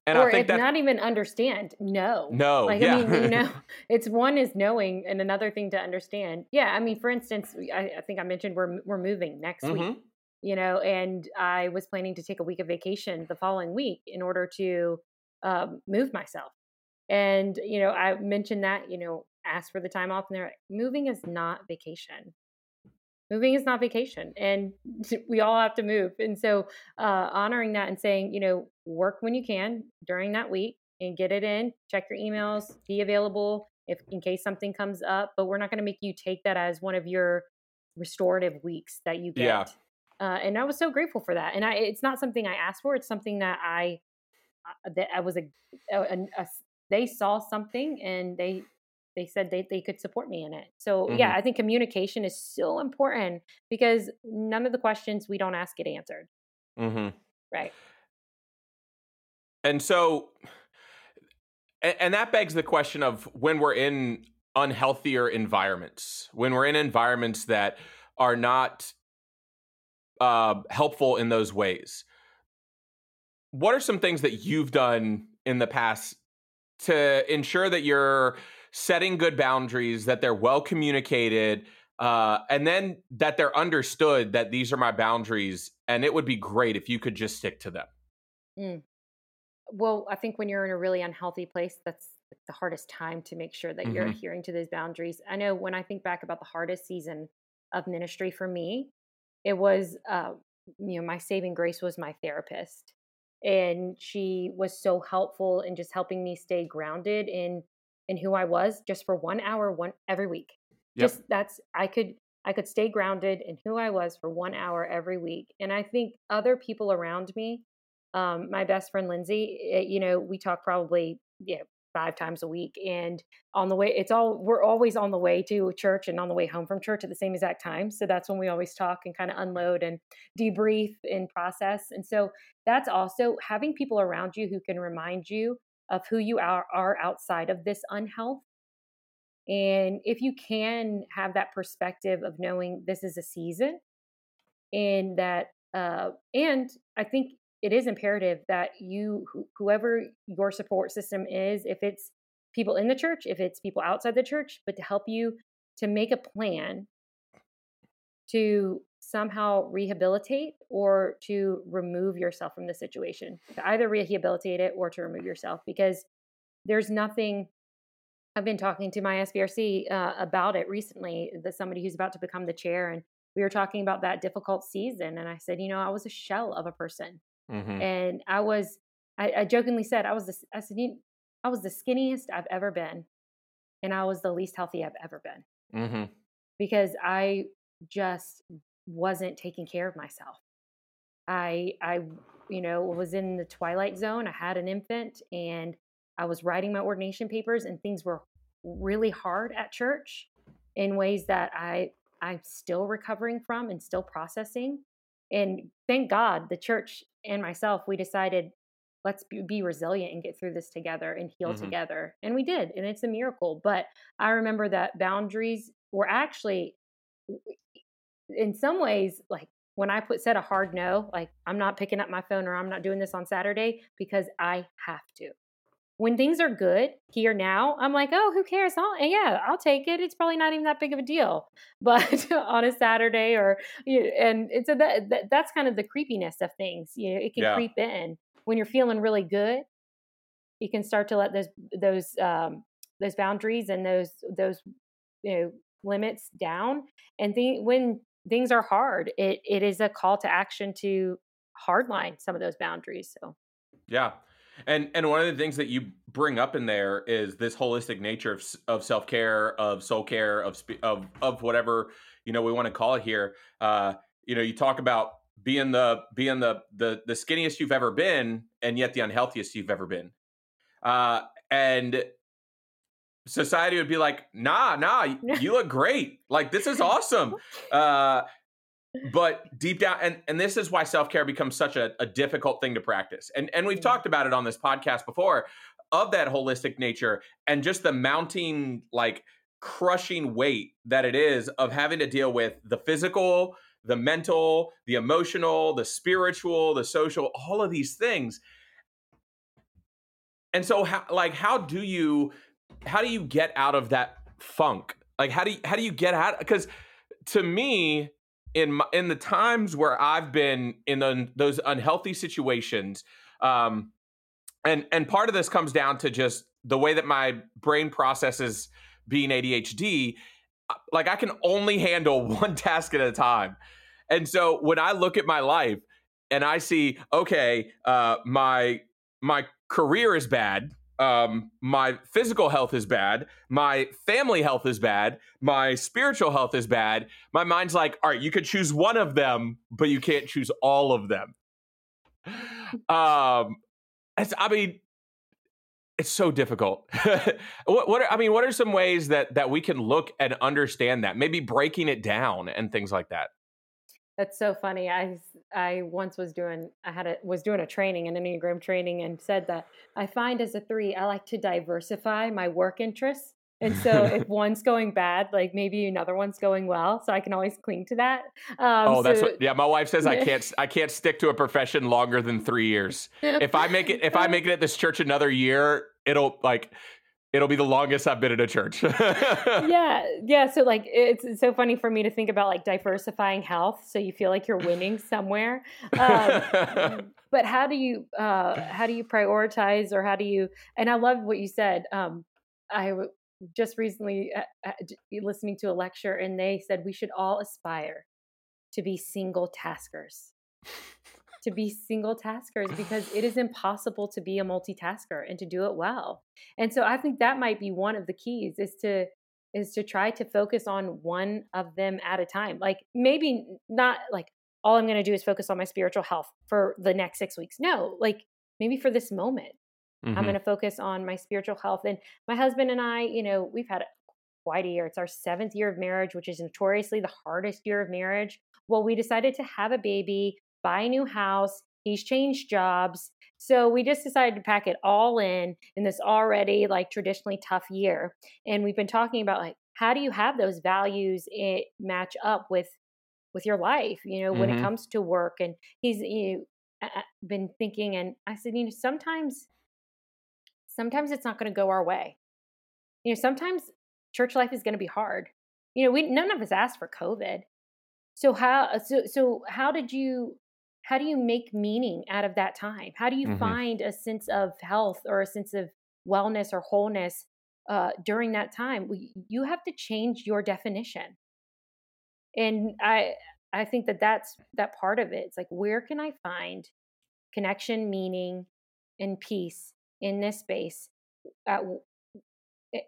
And or I think if not even understand, no, no, like yeah. I mean, you know, it's one is knowing, and another thing to understand. Yeah, I mean, for instance, I, I think I mentioned we're we're moving next mm-hmm. week, you know, and I was planning to take a week of vacation the following week in order to um, move myself. And you know, I mentioned that you know ask for the time off and they're like, moving is not vacation. Moving is not vacation, and we all have to move. And so, uh, honoring that and saying, you know, work when you can during that week and get it in. Check your emails, be available if in case something comes up. But we're not going to make you take that as one of your restorative weeks that you get. Yeah. Uh, and I was so grateful for that. And I, it's not something I asked for. It's something that I, uh, that I was a, a, a, they saw something and they, they said they, they could support me in it. So mm-hmm. yeah, I think communication is so important because none of the questions we don't ask get answered. Mm-hmm. Right. And so, and, and that begs the question of when we're in unhealthier environments, when we're in environments that are not uh, helpful in those ways. What are some things that you've done in the past to ensure that you're setting good boundaries, that they're well communicated, uh, and then that they're understood that these are my boundaries, and it would be great if you could just stick to them? Mm. Well, I think when you're in a really unhealthy place, that's the hardest time to make sure that mm-hmm. you're adhering to those boundaries. I know when I think back about the hardest season of ministry for me, it was uh, you know my saving grace was my therapist and she was so helpful in just helping me stay grounded in in who I was just for one hour one every week. Yep. Just that's I could I could stay grounded in who I was for one hour every week. And I think other people around me, um, my best friend Lindsay, it, eh, you know, we talk probably yeah five times a week. And on the way, it's all, we're always on the way to church and on the way home from church at the same exact time. So that's when we always talk and kind of unload and debrief and process. And so that's also having people around you who can remind you of who you are, are outside of this unhealth. And if you can have that perspective of knowing this is a season and that, uh, and I think it is imperative that you whoever your support system is if it's people in the church if it's people outside the church but to help you to make a plan to somehow rehabilitate or to remove yourself from the situation to either rehabilitate it or to remove yourself because there's nothing i've been talking to my SPRC uh, about it recently that somebody who's about to become the chair and we were talking about that difficult season and i said you know i was a shell of a person Mm-hmm. And I was, I, I, jokingly said, I was the, I said, I was the skinniest I've ever been, and I was the least healthy I've ever been, mm-hmm. because I just wasn't taking care of myself. I, I, you know, was in the twilight zone. I had an infant, and I was writing my ordination papers, and things were really hard at church in ways that I, I'm still recovering from and still processing. And thank God the church and myself, we decided let's be, resilient and get through this together and heal mm-hmm. together. And we did. And it's a miracle. But I remember that boundaries were actually, in some ways, like when I put said a hard no, like I'm not picking up my phone or I'm not doing this on Saturday because I have to when things are good here now, I'm like, oh, who cares? I'll, yeah, I'll take it. It's probably not even that big of a deal. But on a Saturday or, and it's a, that, that, that's kind of the creepiness of things. You know, it can yeah. creep in when you're feeling really good. You can start to let those, those, um, those boundaries and those, those, you know, limits down. And th- when things are hard, it, it is a call to action to hardline some of those boundaries. So, yeah. And and one of the things that you bring up in there is this holistic nature of, of self care, of soul care, of of of whatever you know we want to call it here. Uh, you know, you talk about being the being the the the skinniest you've ever been, and yet the unhealthiest you've ever been. Uh, and society would be like, nah, nah, you look great. Like this is awesome. Uh, but deep down and, and this is why self-care becomes such a, a difficult thing to practice and and we've talked about it on this podcast before of that holistic nature and just the mounting like crushing weight that it is of having to deal with the physical the mental the emotional the spiritual the social all of these things and so how like how do you how do you get out of that funk like how do you how do you get out because to me in my, in the times where I've been in the, those unhealthy situations, um, and and part of this comes down to just the way that my brain processes being ADHD. Uh, like I can only handle one task at a time, and so when I look at my life and I see, okay, uh, my my career is bad, um, my physical health is bad, my family health is bad, my spiritual health is bad. My mind's like, all right, you could choose one of them, but you can't choose all of them. Um, it's, I mean, it's so difficult. what, what are, I mean, what are some ways that that we can look and understand that? Maybe breaking it down and things like that. That's so funny. I I once was doing I had a was doing a training, an Enneagram training, and said that I find as a three, I like to diversify my work interests. And so if one's going bad, like maybe another one's going well, so I can always cling to that. Um, oh, that's what, yeah. My wife says I can't I can't stick to a profession longer than three years. If I make it if I make it at this church another year, it'll like it'll be the longest I've been in a church. yeah, yeah. So like, it's, it's, so funny for me to think about like diversifying health, so you feel like you're winning somewhere. Um, but how do you uh, how do you prioritize, or how do you? And I love what you said. Um, I w- just recently uh, uh, listening to a lecture, and they said we should all aspire to be single taskers to be single taskers because it is impossible to be a multitasker and to do it well. And so I think that might be one of the keys is to is to try to focus on one of them at a time. Like maybe not like all I'm going to do is focus on my spiritual health for the next 6 weeks. No, like maybe for this moment. Mm-hmm. I'm going to focus on my spiritual health and my husband and I, you know, we've had quite a year. It's our 7th year of marriage, which is notoriously the hardest year of marriage. Well, we decided to have a baby buy a new house. He's changed jobs. So we just decided to pack it all in in this already like traditionally tough year. And we've been talking about like how do you have those values it match up with with your life, you know, when mm-hmm. it comes to work and he's you know, been thinking and I said, you know, sometimes sometimes it's not going to go our way. You know, sometimes church life is going to be hard. You know, we none of us asked for COVID. So how so so how did you how do you make meaning out of that time? How do you mm-hmm. find a sense of health or a sense of wellness or wholeness uh, during that time? You have to change your definition. And I, I think that that's that part of it. It's like, where can I find connection, meaning, and peace in this space, at, eh,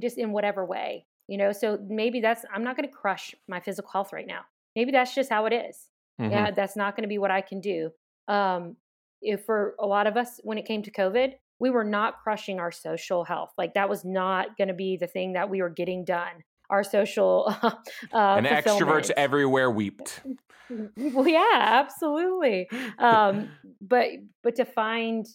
just in whatever way, you know? So maybe that's, I'm not going to crush my physical health right now. Maybe that's just how it is. Mm-hmm. Yeah, that's not going to be what I can do. Um, if for a lot of us, when it came to COVID, we were not crushing our social health. Like that was not going to be the thing that we were getting done. Our social uh, and extroverts everywhere wept. well, yeah, absolutely. Um, but but to find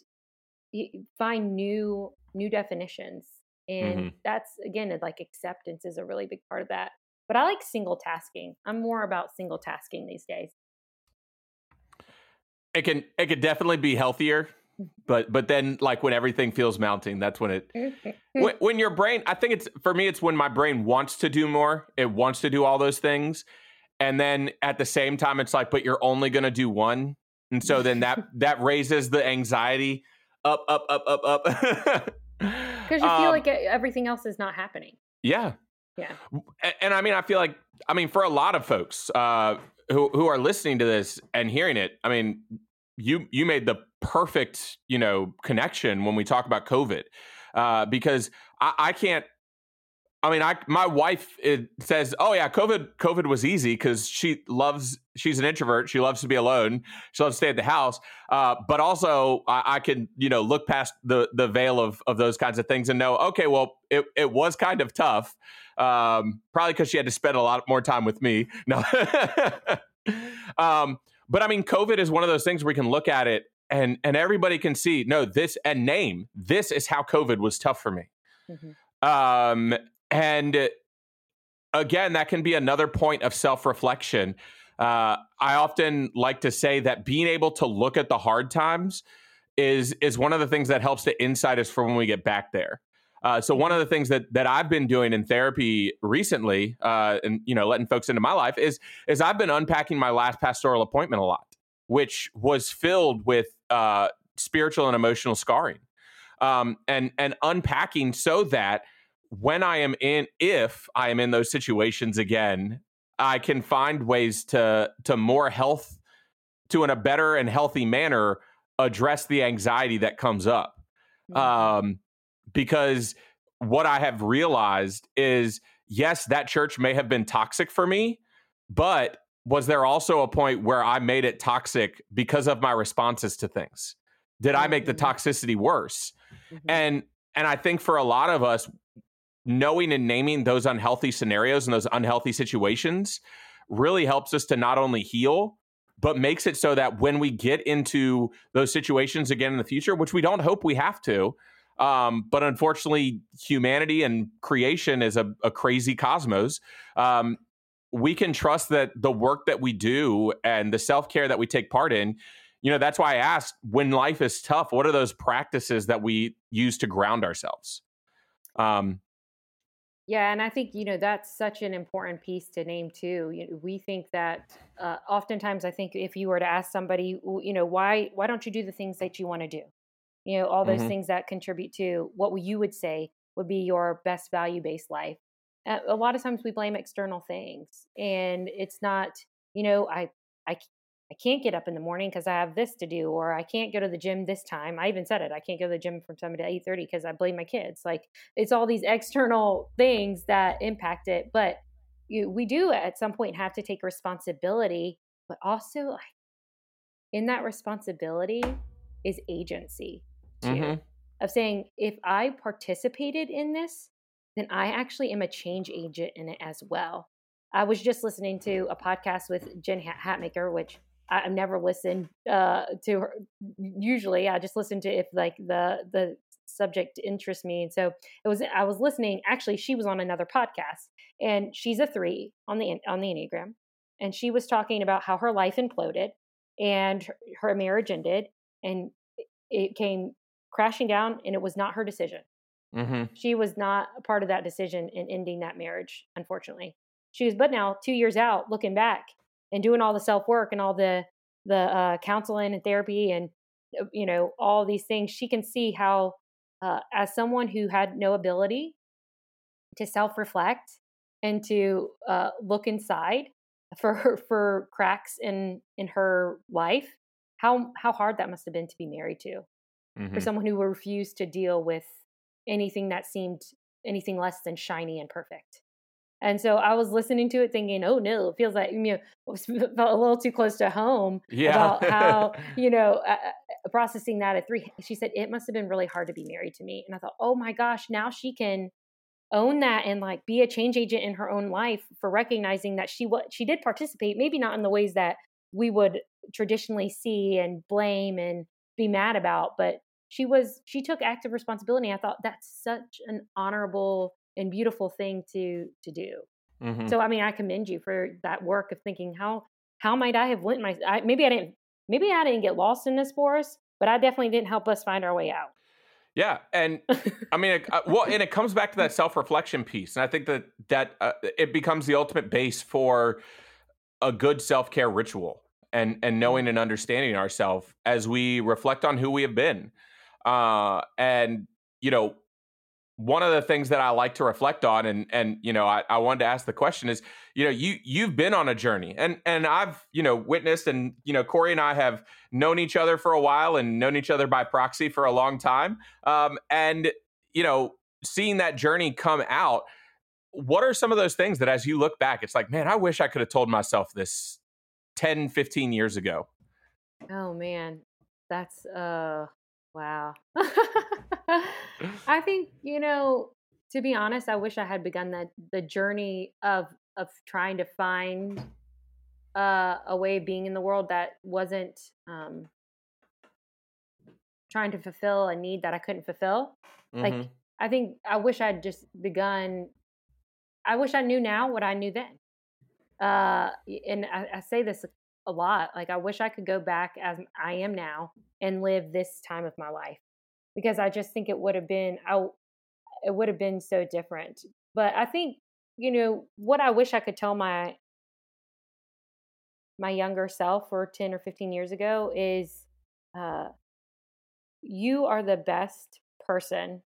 find new new definitions, and mm-hmm. that's again like acceptance is a really big part of that. But I like single tasking. I'm more about single tasking these days it can it could definitely be healthier but but then like when everything feels mounting that's when it when, when, your brain i think it's for me it's when my brain wants to do more. It wants to do all those things. And then at the same time it's like but you're only going to do one. And so then that that raises the anxiety up up up up up. Because you feel um, like everything else is not happening. Yeah. Yeah. And, and, i mean i feel like i mean for a lot of folks uh who who are listening to this and hearing it, I mean, you you made the perfect you know connection when we talk about COVID, uh, because I, I can't. I mean, I my wife says, "Oh yeah, COVID COVID was easy because she loves she's an introvert. She loves to be alone. She loves to stay at the house. Uh, but also, I, I, can you know look past the the veil of of those kinds of things and know, okay, well, it it was kind of tough. Um, probably because she had to spend a lot more time with me. No. um, but I mean, COVID is one of those things where we can look at it and and everybody can see, no, this and name this is how COVID was tough for me. Mm-hmm. Um, and again, that can be another point of self reflection. Uh, I often like to say that being able to look at the hard times is is one of the things that helps to insight us for when we get back there. Uh, so one of the things that that I've been doing in therapy recently, uh, and you know, letting folks into my life is is I've been unpacking my last pastoral appointment a lot, which was filled with uh, spiritual and emotional scarring, um, and and unpacking so that when I am in, if I am in those situations again, I can find ways to to more health, to in a better and healthy manner address the anxiety that comes up mm-hmm. um, because what I have realized is yes, that church may have been toxic for me, but was there also a point where I made it toxic because of my responses to things? Did I make the mm-hmm. toxicity worse? Mm-hmm. And and I think for a lot of us, knowing and naming those unhealthy scenarios and those unhealthy situations really helps us to not only heal, but makes it so that when we get into those situations again in the future, which we don't hope we have to, um, but unfortunately, humanity and creation is a, a crazy cosmos. Um, we can trust that the work that we do and the self care that we take part in, you know, that's why I asked when life is tough, what are those practices that we use to ground ourselves? Um, yeah, and I think you know that's such an important piece to name too. You know, we think that uh, oftentimes I think if you were to ask somebody, you know, why why don't you do the things that you want to do? You know, all those mm-hmm. things that contribute to what you would say would be your best value based life. Uh, a lot of times we blame external things, and it's not. You know, I I I can't get up in the morning because I have this to do, or I can't go to the gym this time. I even said it. I can't go to the gym from seven to eight thirty because I blame my kids. Like it's all these external things that impact it. But you, we do at some point have to take responsibility, but also in that responsibility is agency too. Mm-hmm. Of saying if I participated in this, then I actually am a change agent in it as well. I was just listening to a podcast with Jen Hatmaker, which I've never listened uh, to her. Usually, I just listen to if like the the subject interests me. And so it was. I was listening. Actually, she was on another podcast, and she's a three on the on the enneagram, and she was talking about how her life imploded and her, her marriage ended, and it came crashing down, and it was not her decision. Mm-hmm. She was not a part of that decision in ending that marriage, unfortunately. She was, but now two years out, looking back, and doing all the self work and all the the uh, counseling and therapy and uh, you know all these things, she can see how, uh, as someone who had no ability to self reflect and to uh, look inside for for cracks in in her life, how how hard that must have been to be married to, mm-hmm. for someone who refused to deal with anything that seemed anything less than shiny and perfect. And so I was listening to it thinking, oh no, it feels like, you know, felt a little too close to home yeah. about how, you know, uh, processing that at three. She said, it must have been really hard to be married to me. And I thought, oh my gosh, now she can own that and like be a change agent in her own life for recognizing that she what she did participate, maybe not in the ways that we would traditionally see and blame and be mad about, but she was she took active responsibility. I thought that's such an honorable and beautiful thing to to do. Mm-hmm. So I mean, I commend you for that work of thinking how how might I have went my I, maybe I didn't maybe I didn't get lost in this forest, but I definitely didn't help us find our way out. Yeah, and I mean, uh, well, and it comes back to that self reflection piece, and I think that that uh, it becomes the ultimate base for a good self care ritual, and and knowing and understanding ourselves as we reflect on who we have been, uh, and you know, one of the things that I like to reflect on, and and you know, I, I wanted to ask the question is, you know, you you've been on a journey, and and I've you know witnessed, and you know, Kori and I have known each other for a while, and known each other by proxy for a long time, um, and you know, seeing that journey come out, what are some of those things that, as you look back, it's like, man, I wish I could have told myself this 10, 15 years ago. Oh man, that's uh Wow. I think, you know, to be honest, I wish I had begun that the journey of of trying to find uh, a way of being in the world that wasn't um, trying to fulfill a need that I couldn't fulfill. Mm-hmm. Like I think I wish I'd just begun. I wish I knew now what I knew then. Uh, and I, I say this a lot. Like I wish I could go back as I am now and live this time of my life because I just think it would have been I it would have been so different. But I think you know what I wish I could tell my my younger self or 10 or 15 years ago is uh you are the best person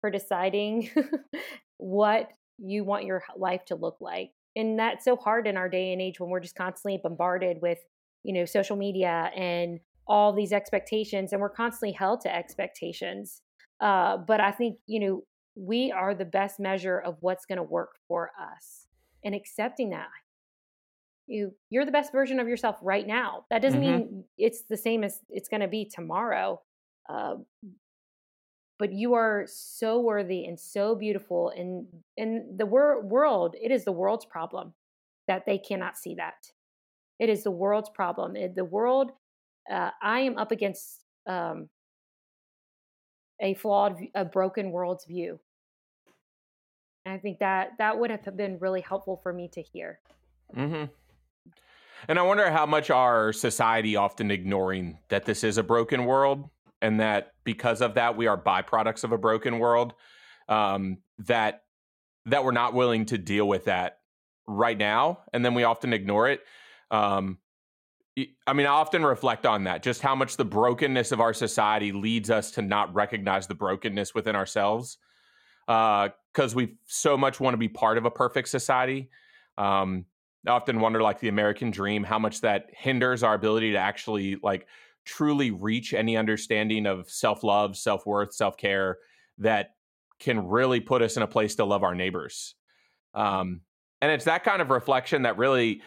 for deciding what you want your life to look like and that's so hard in our day and age when we're just constantly bombarded with you know social media and all these expectations and we're constantly held to expectations. Uh, but I think, you know, we are the best measure of what's going to work for us and accepting that. You you're the best version of yourself right now. That doesn't mm-hmm. mean it's the same as it's going to be tomorrow uh, but you are so worthy and so beautiful and in the wor- world it is the world's problem that they cannot see that. It is the world's problem it, the world uh, i am up against um, a flawed a broken world's view. And i think that that would have been really helpful for me to hear. Mm-hmm. and i wonder how much our society often ignoring that this is a broken world and that because of that we are byproducts of a broken world um, that that we're not willing to deal with that right now and then we often ignore it um, I mean, I often reflect on that, just how much the brokenness of our society leads us to not recognize the brokenness within ourselves. Because uh, we so much want to be part of a perfect society. Um, I often wonder, like the American dream, how much that hinders our ability to actually like truly reach any understanding of self love, self worth, self care that can really put us in a place to love our neighbors. Um, and it's that kind of reflection that really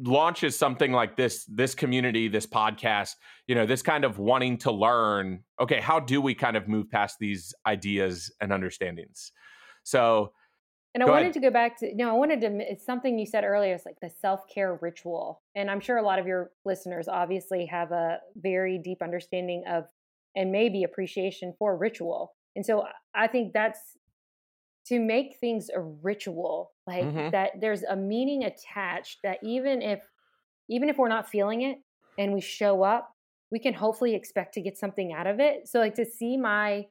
launches something like this this community this podcast you know this kind of wanting to learn okay how do we kind of move past these ideas and understandings so and I wanted ahead. to go back to no, I wanted to. It's something you said earlier. It's like the self care ritual, and I'm sure a lot of your listeners obviously have a very deep understanding of and maybe appreciation for ritual. And so I think that's to make things a ritual, like mm-hmm. that. There's a meaning attached that even if even if we're not feeling it and we show up, we can hopefully expect to get something out of it. So like to see my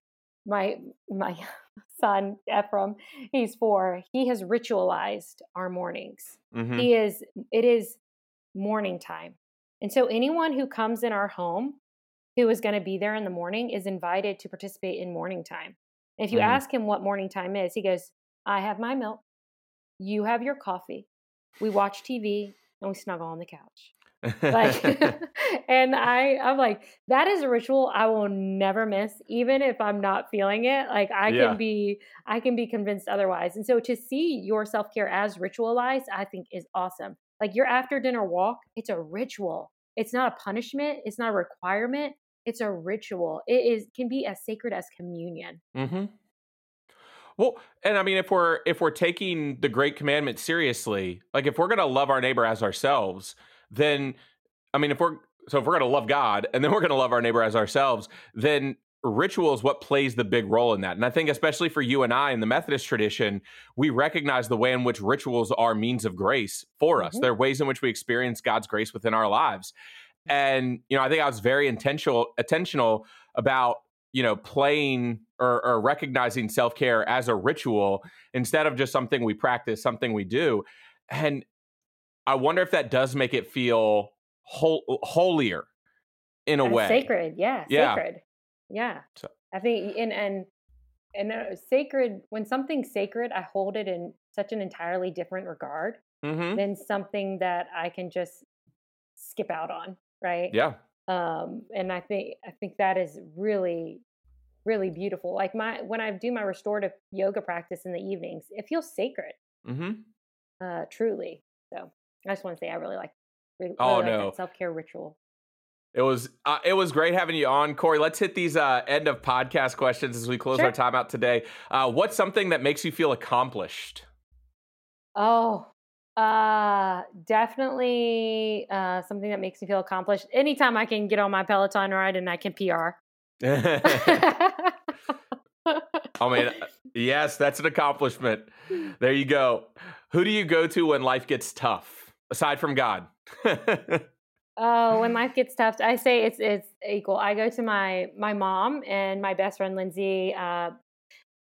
my my son Ephraim, he's four. He has ritualized our mornings. Mm-hmm. He is it is morning time, and so anyone who comes in our home who is going to be there in the morning is invited to participate in morning time. If you mm-hmm. ask him what morning time is, he goes, "I have my milk, you have your coffee, we watch TV, and we snuggle on the couch." Like and i i'm like that is a ritual i will never miss even if i'm not feeling it like i yeah. can be i can be convinced otherwise. And so to see your self-care as ritualized i think is awesome. Like your after dinner walk it's a ritual. It's not a punishment it's not a requirement it's a ritual. It is can be as sacred as communion. Mm-hmm. Well, and I mean, if we're if we're taking the great commandment seriously, like if we're going to love our neighbor as ourselves, then I mean, if we're so if we're going to love God and then we're going to love our neighbor as ourselves, then ritual is what plays the big role in that. And I think especially for you and I in the Methodist tradition, we recognize the way in which rituals are means of grace for us. Mm-hmm. They're ways in which we experience God's grace within our lives. And you know, I think I was very intentional intentional about you know playing or, or recognizing self-care as a ritual instead of just something we practice something we do and I wonder if that does make it feel hol- holier in a and way. Sacred, yeah, yeah. sacred. Yeah. So. I think and and and uh, sacred when something's sacred, I hold it in such an entirely different regard mm-hmm. than something that I can just skip out on, right? Yeah. Um and I think I think that is really really beautiful. Like my when I do my restorative yoga practice in the evenings, it feels sacred. Mm-hmm. Uh truly. So I just want to say I really like. Really, oh no, self care ritual. It was uh, it was great having you on, Kori. Let's hit these uh, end of podcast questions as we close sure. our time out today. Uh, what's something that makes you feel accomplished? Oh, uh, definitely uh, something that makes me feel accomplished. Anytime I can get on my Peloton ride and I can PR. I mean, yes, that's an accomplishment. There you go. Who do you go to when life gets tough? Aside from God? oh, when life gets tough, I say it's it's equal. I go to my my mom and my best friend Lindsay uh,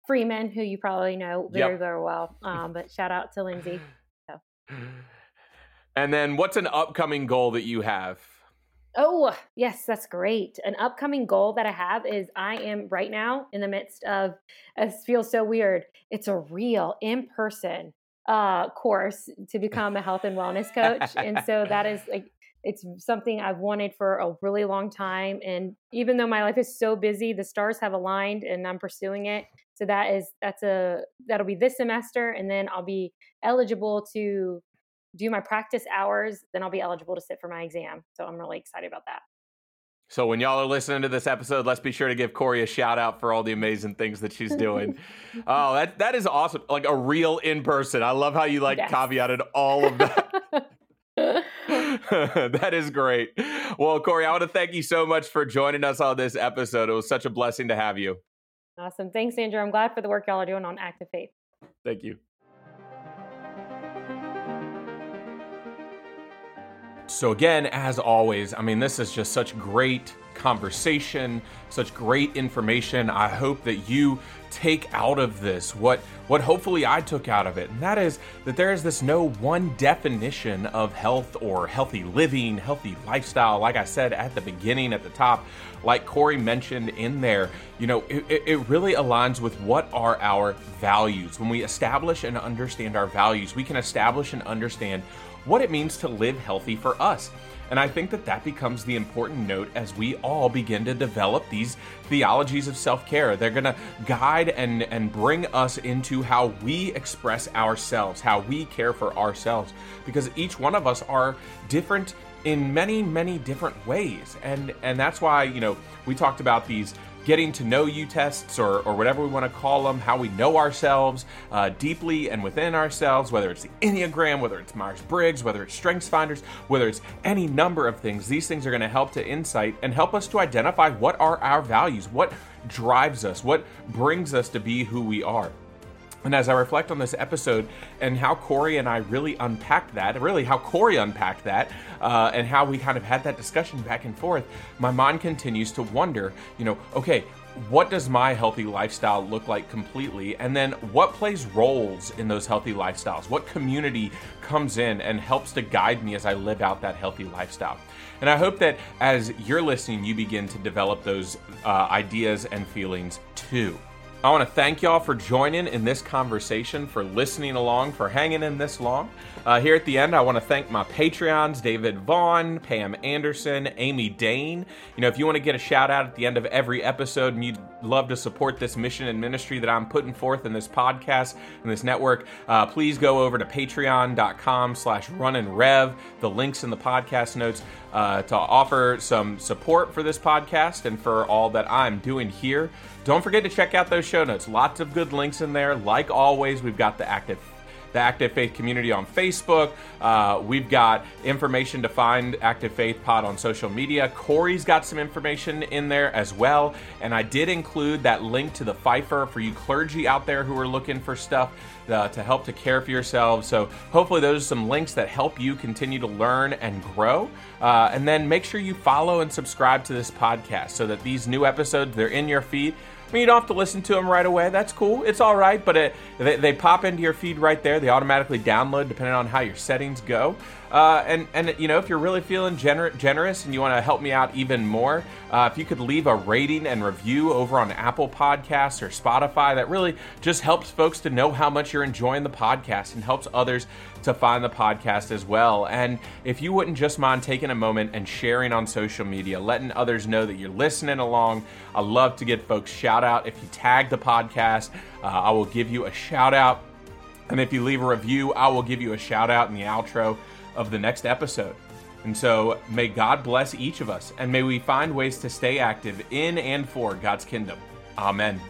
Freeman, who you probably know very yep. very well. Um, but shout out to Lindsay. So. And then, what's an upcoming goal that you have? Oh, yes, that's great. An upcoming goal that I have is I am right now in the midst of, it feels so weird. It's a real in person uh, course to become a health and wellness coach. and so that is like it's something I've wanted for a really long time. And even though my life is so busy, the stars have aligned and I'm pursuing it. So that is that's a that'll be this semester, and then I'll be eligible to do my practice hours. Then I'll be eligible to sit for my exam. So I'm really excited about that. So when y'all are listening to this episode, let's be sure to give Kori a shout out for all the amazing things that she's doing. oh, that that is awesome! Like a real in person. I love how you like yes. caveated all of that. that is great. Well, Kori, I want to thank you so much for joining us on this episode. It was such a blessing to have you. Awesome. Thanks, Andrew. I'm glad for the work y'all are doing on Active Faith. Thank you. So, again, as always, I mean, this is just such great conversation, such great information. I hope that you take out of this what what hopefully I took out of it. And that is that there is this no one definition of health or healthy living, healthy lifestyle. Like I said at the beginning at the top, like Kori mentioned in there, you know, it, it really aligns with what are our values. When we establish and understand our values, we can establish and understand what it means to live healthy for us. And I think that that becomes the important note as we all begin to develop these theologies of self care. They're going to guide and, and bring us into how we express ourselves, how we care for ourselves, because each one of us are different in many many different ways and and that's why you know we talked about these getting to know you tests or, or whatever we want to call them, how we know ourselves uh, deeply and within ourselves, whether it's the Enneagram, whether it's Myers Briggs, whether it's Strengths Finders, whether it's any number of things. These things are going to help to insight and help us to identify what are our values, what drives us, what brings us to be who we are. And as I reflect on this episode and how Kori and I really unpacked that, really how Kori unpacked that, uh, and how we kind of had that discussion back and forth, my mind continues to wonder, you know, okay, what does my healthy lifestyle look like completely? And then what plays roles in those healthy lifestyles? What community comes in and helps to guide me as I live out that healthy lifestyle? And I hope that as you're listening, you begin to develop those uh, ideas and feelings too. I want to thank y'all for joining in this conversation, for listening along, for hanging in this long. Uh, here at the end, I want to thank my Patreons David Vaughn, Pam Anderson, Amy Dane. You know, if you want to get a shout out at the end of every episode and you'd love to support this mission and ministry that I'm putting forth in this podcast and this network, uh, please go over to patreon.com slash run and rev. The links in the podcast notes uh, to offer some support for this podcast and for all that I'm doing here. Don't forget to check out those show notes. Lots of good links in there. Like always, we've got the active the Active Faith community on Facebook. Uh, we've got information to find Active Faith Pod on social media. Kori's got some information in there as well. And I did include that link to the Pfeiffer for you clergy out there who are looking for stuff uh, to help to care for yourselves. So hopefully, those are some links that help you continue to learn and grow. Uh, and then make sure you follow and subscribe to this podcast so that these new episodes they're in your feed I mean, you don't have to listen to them right away. That's cool. It's all right, but it, they, they, pop into your feed right there. They automatically download depending on how your settings go. Uh, and and you know, if you're really feeling gener- generous and you want to help me out even more, uh, if you could leave a rating and review over on Apple Podcasts or Spotify, that really just helps folks to know how much you're enjoying the podcast and helps others to find the podcast as well. And if you wouldn't just mind taking a moment and sharing on social media, letting others know that you're listening along, I love to get folks shout out. If you tag the podcast, uh, I will give you a shout out. And if you leave a review, I will give you a shout out in the outro of the next episode. And so may God bless each of us, and may we find ways to stay active in and for God's kingdom. Amen.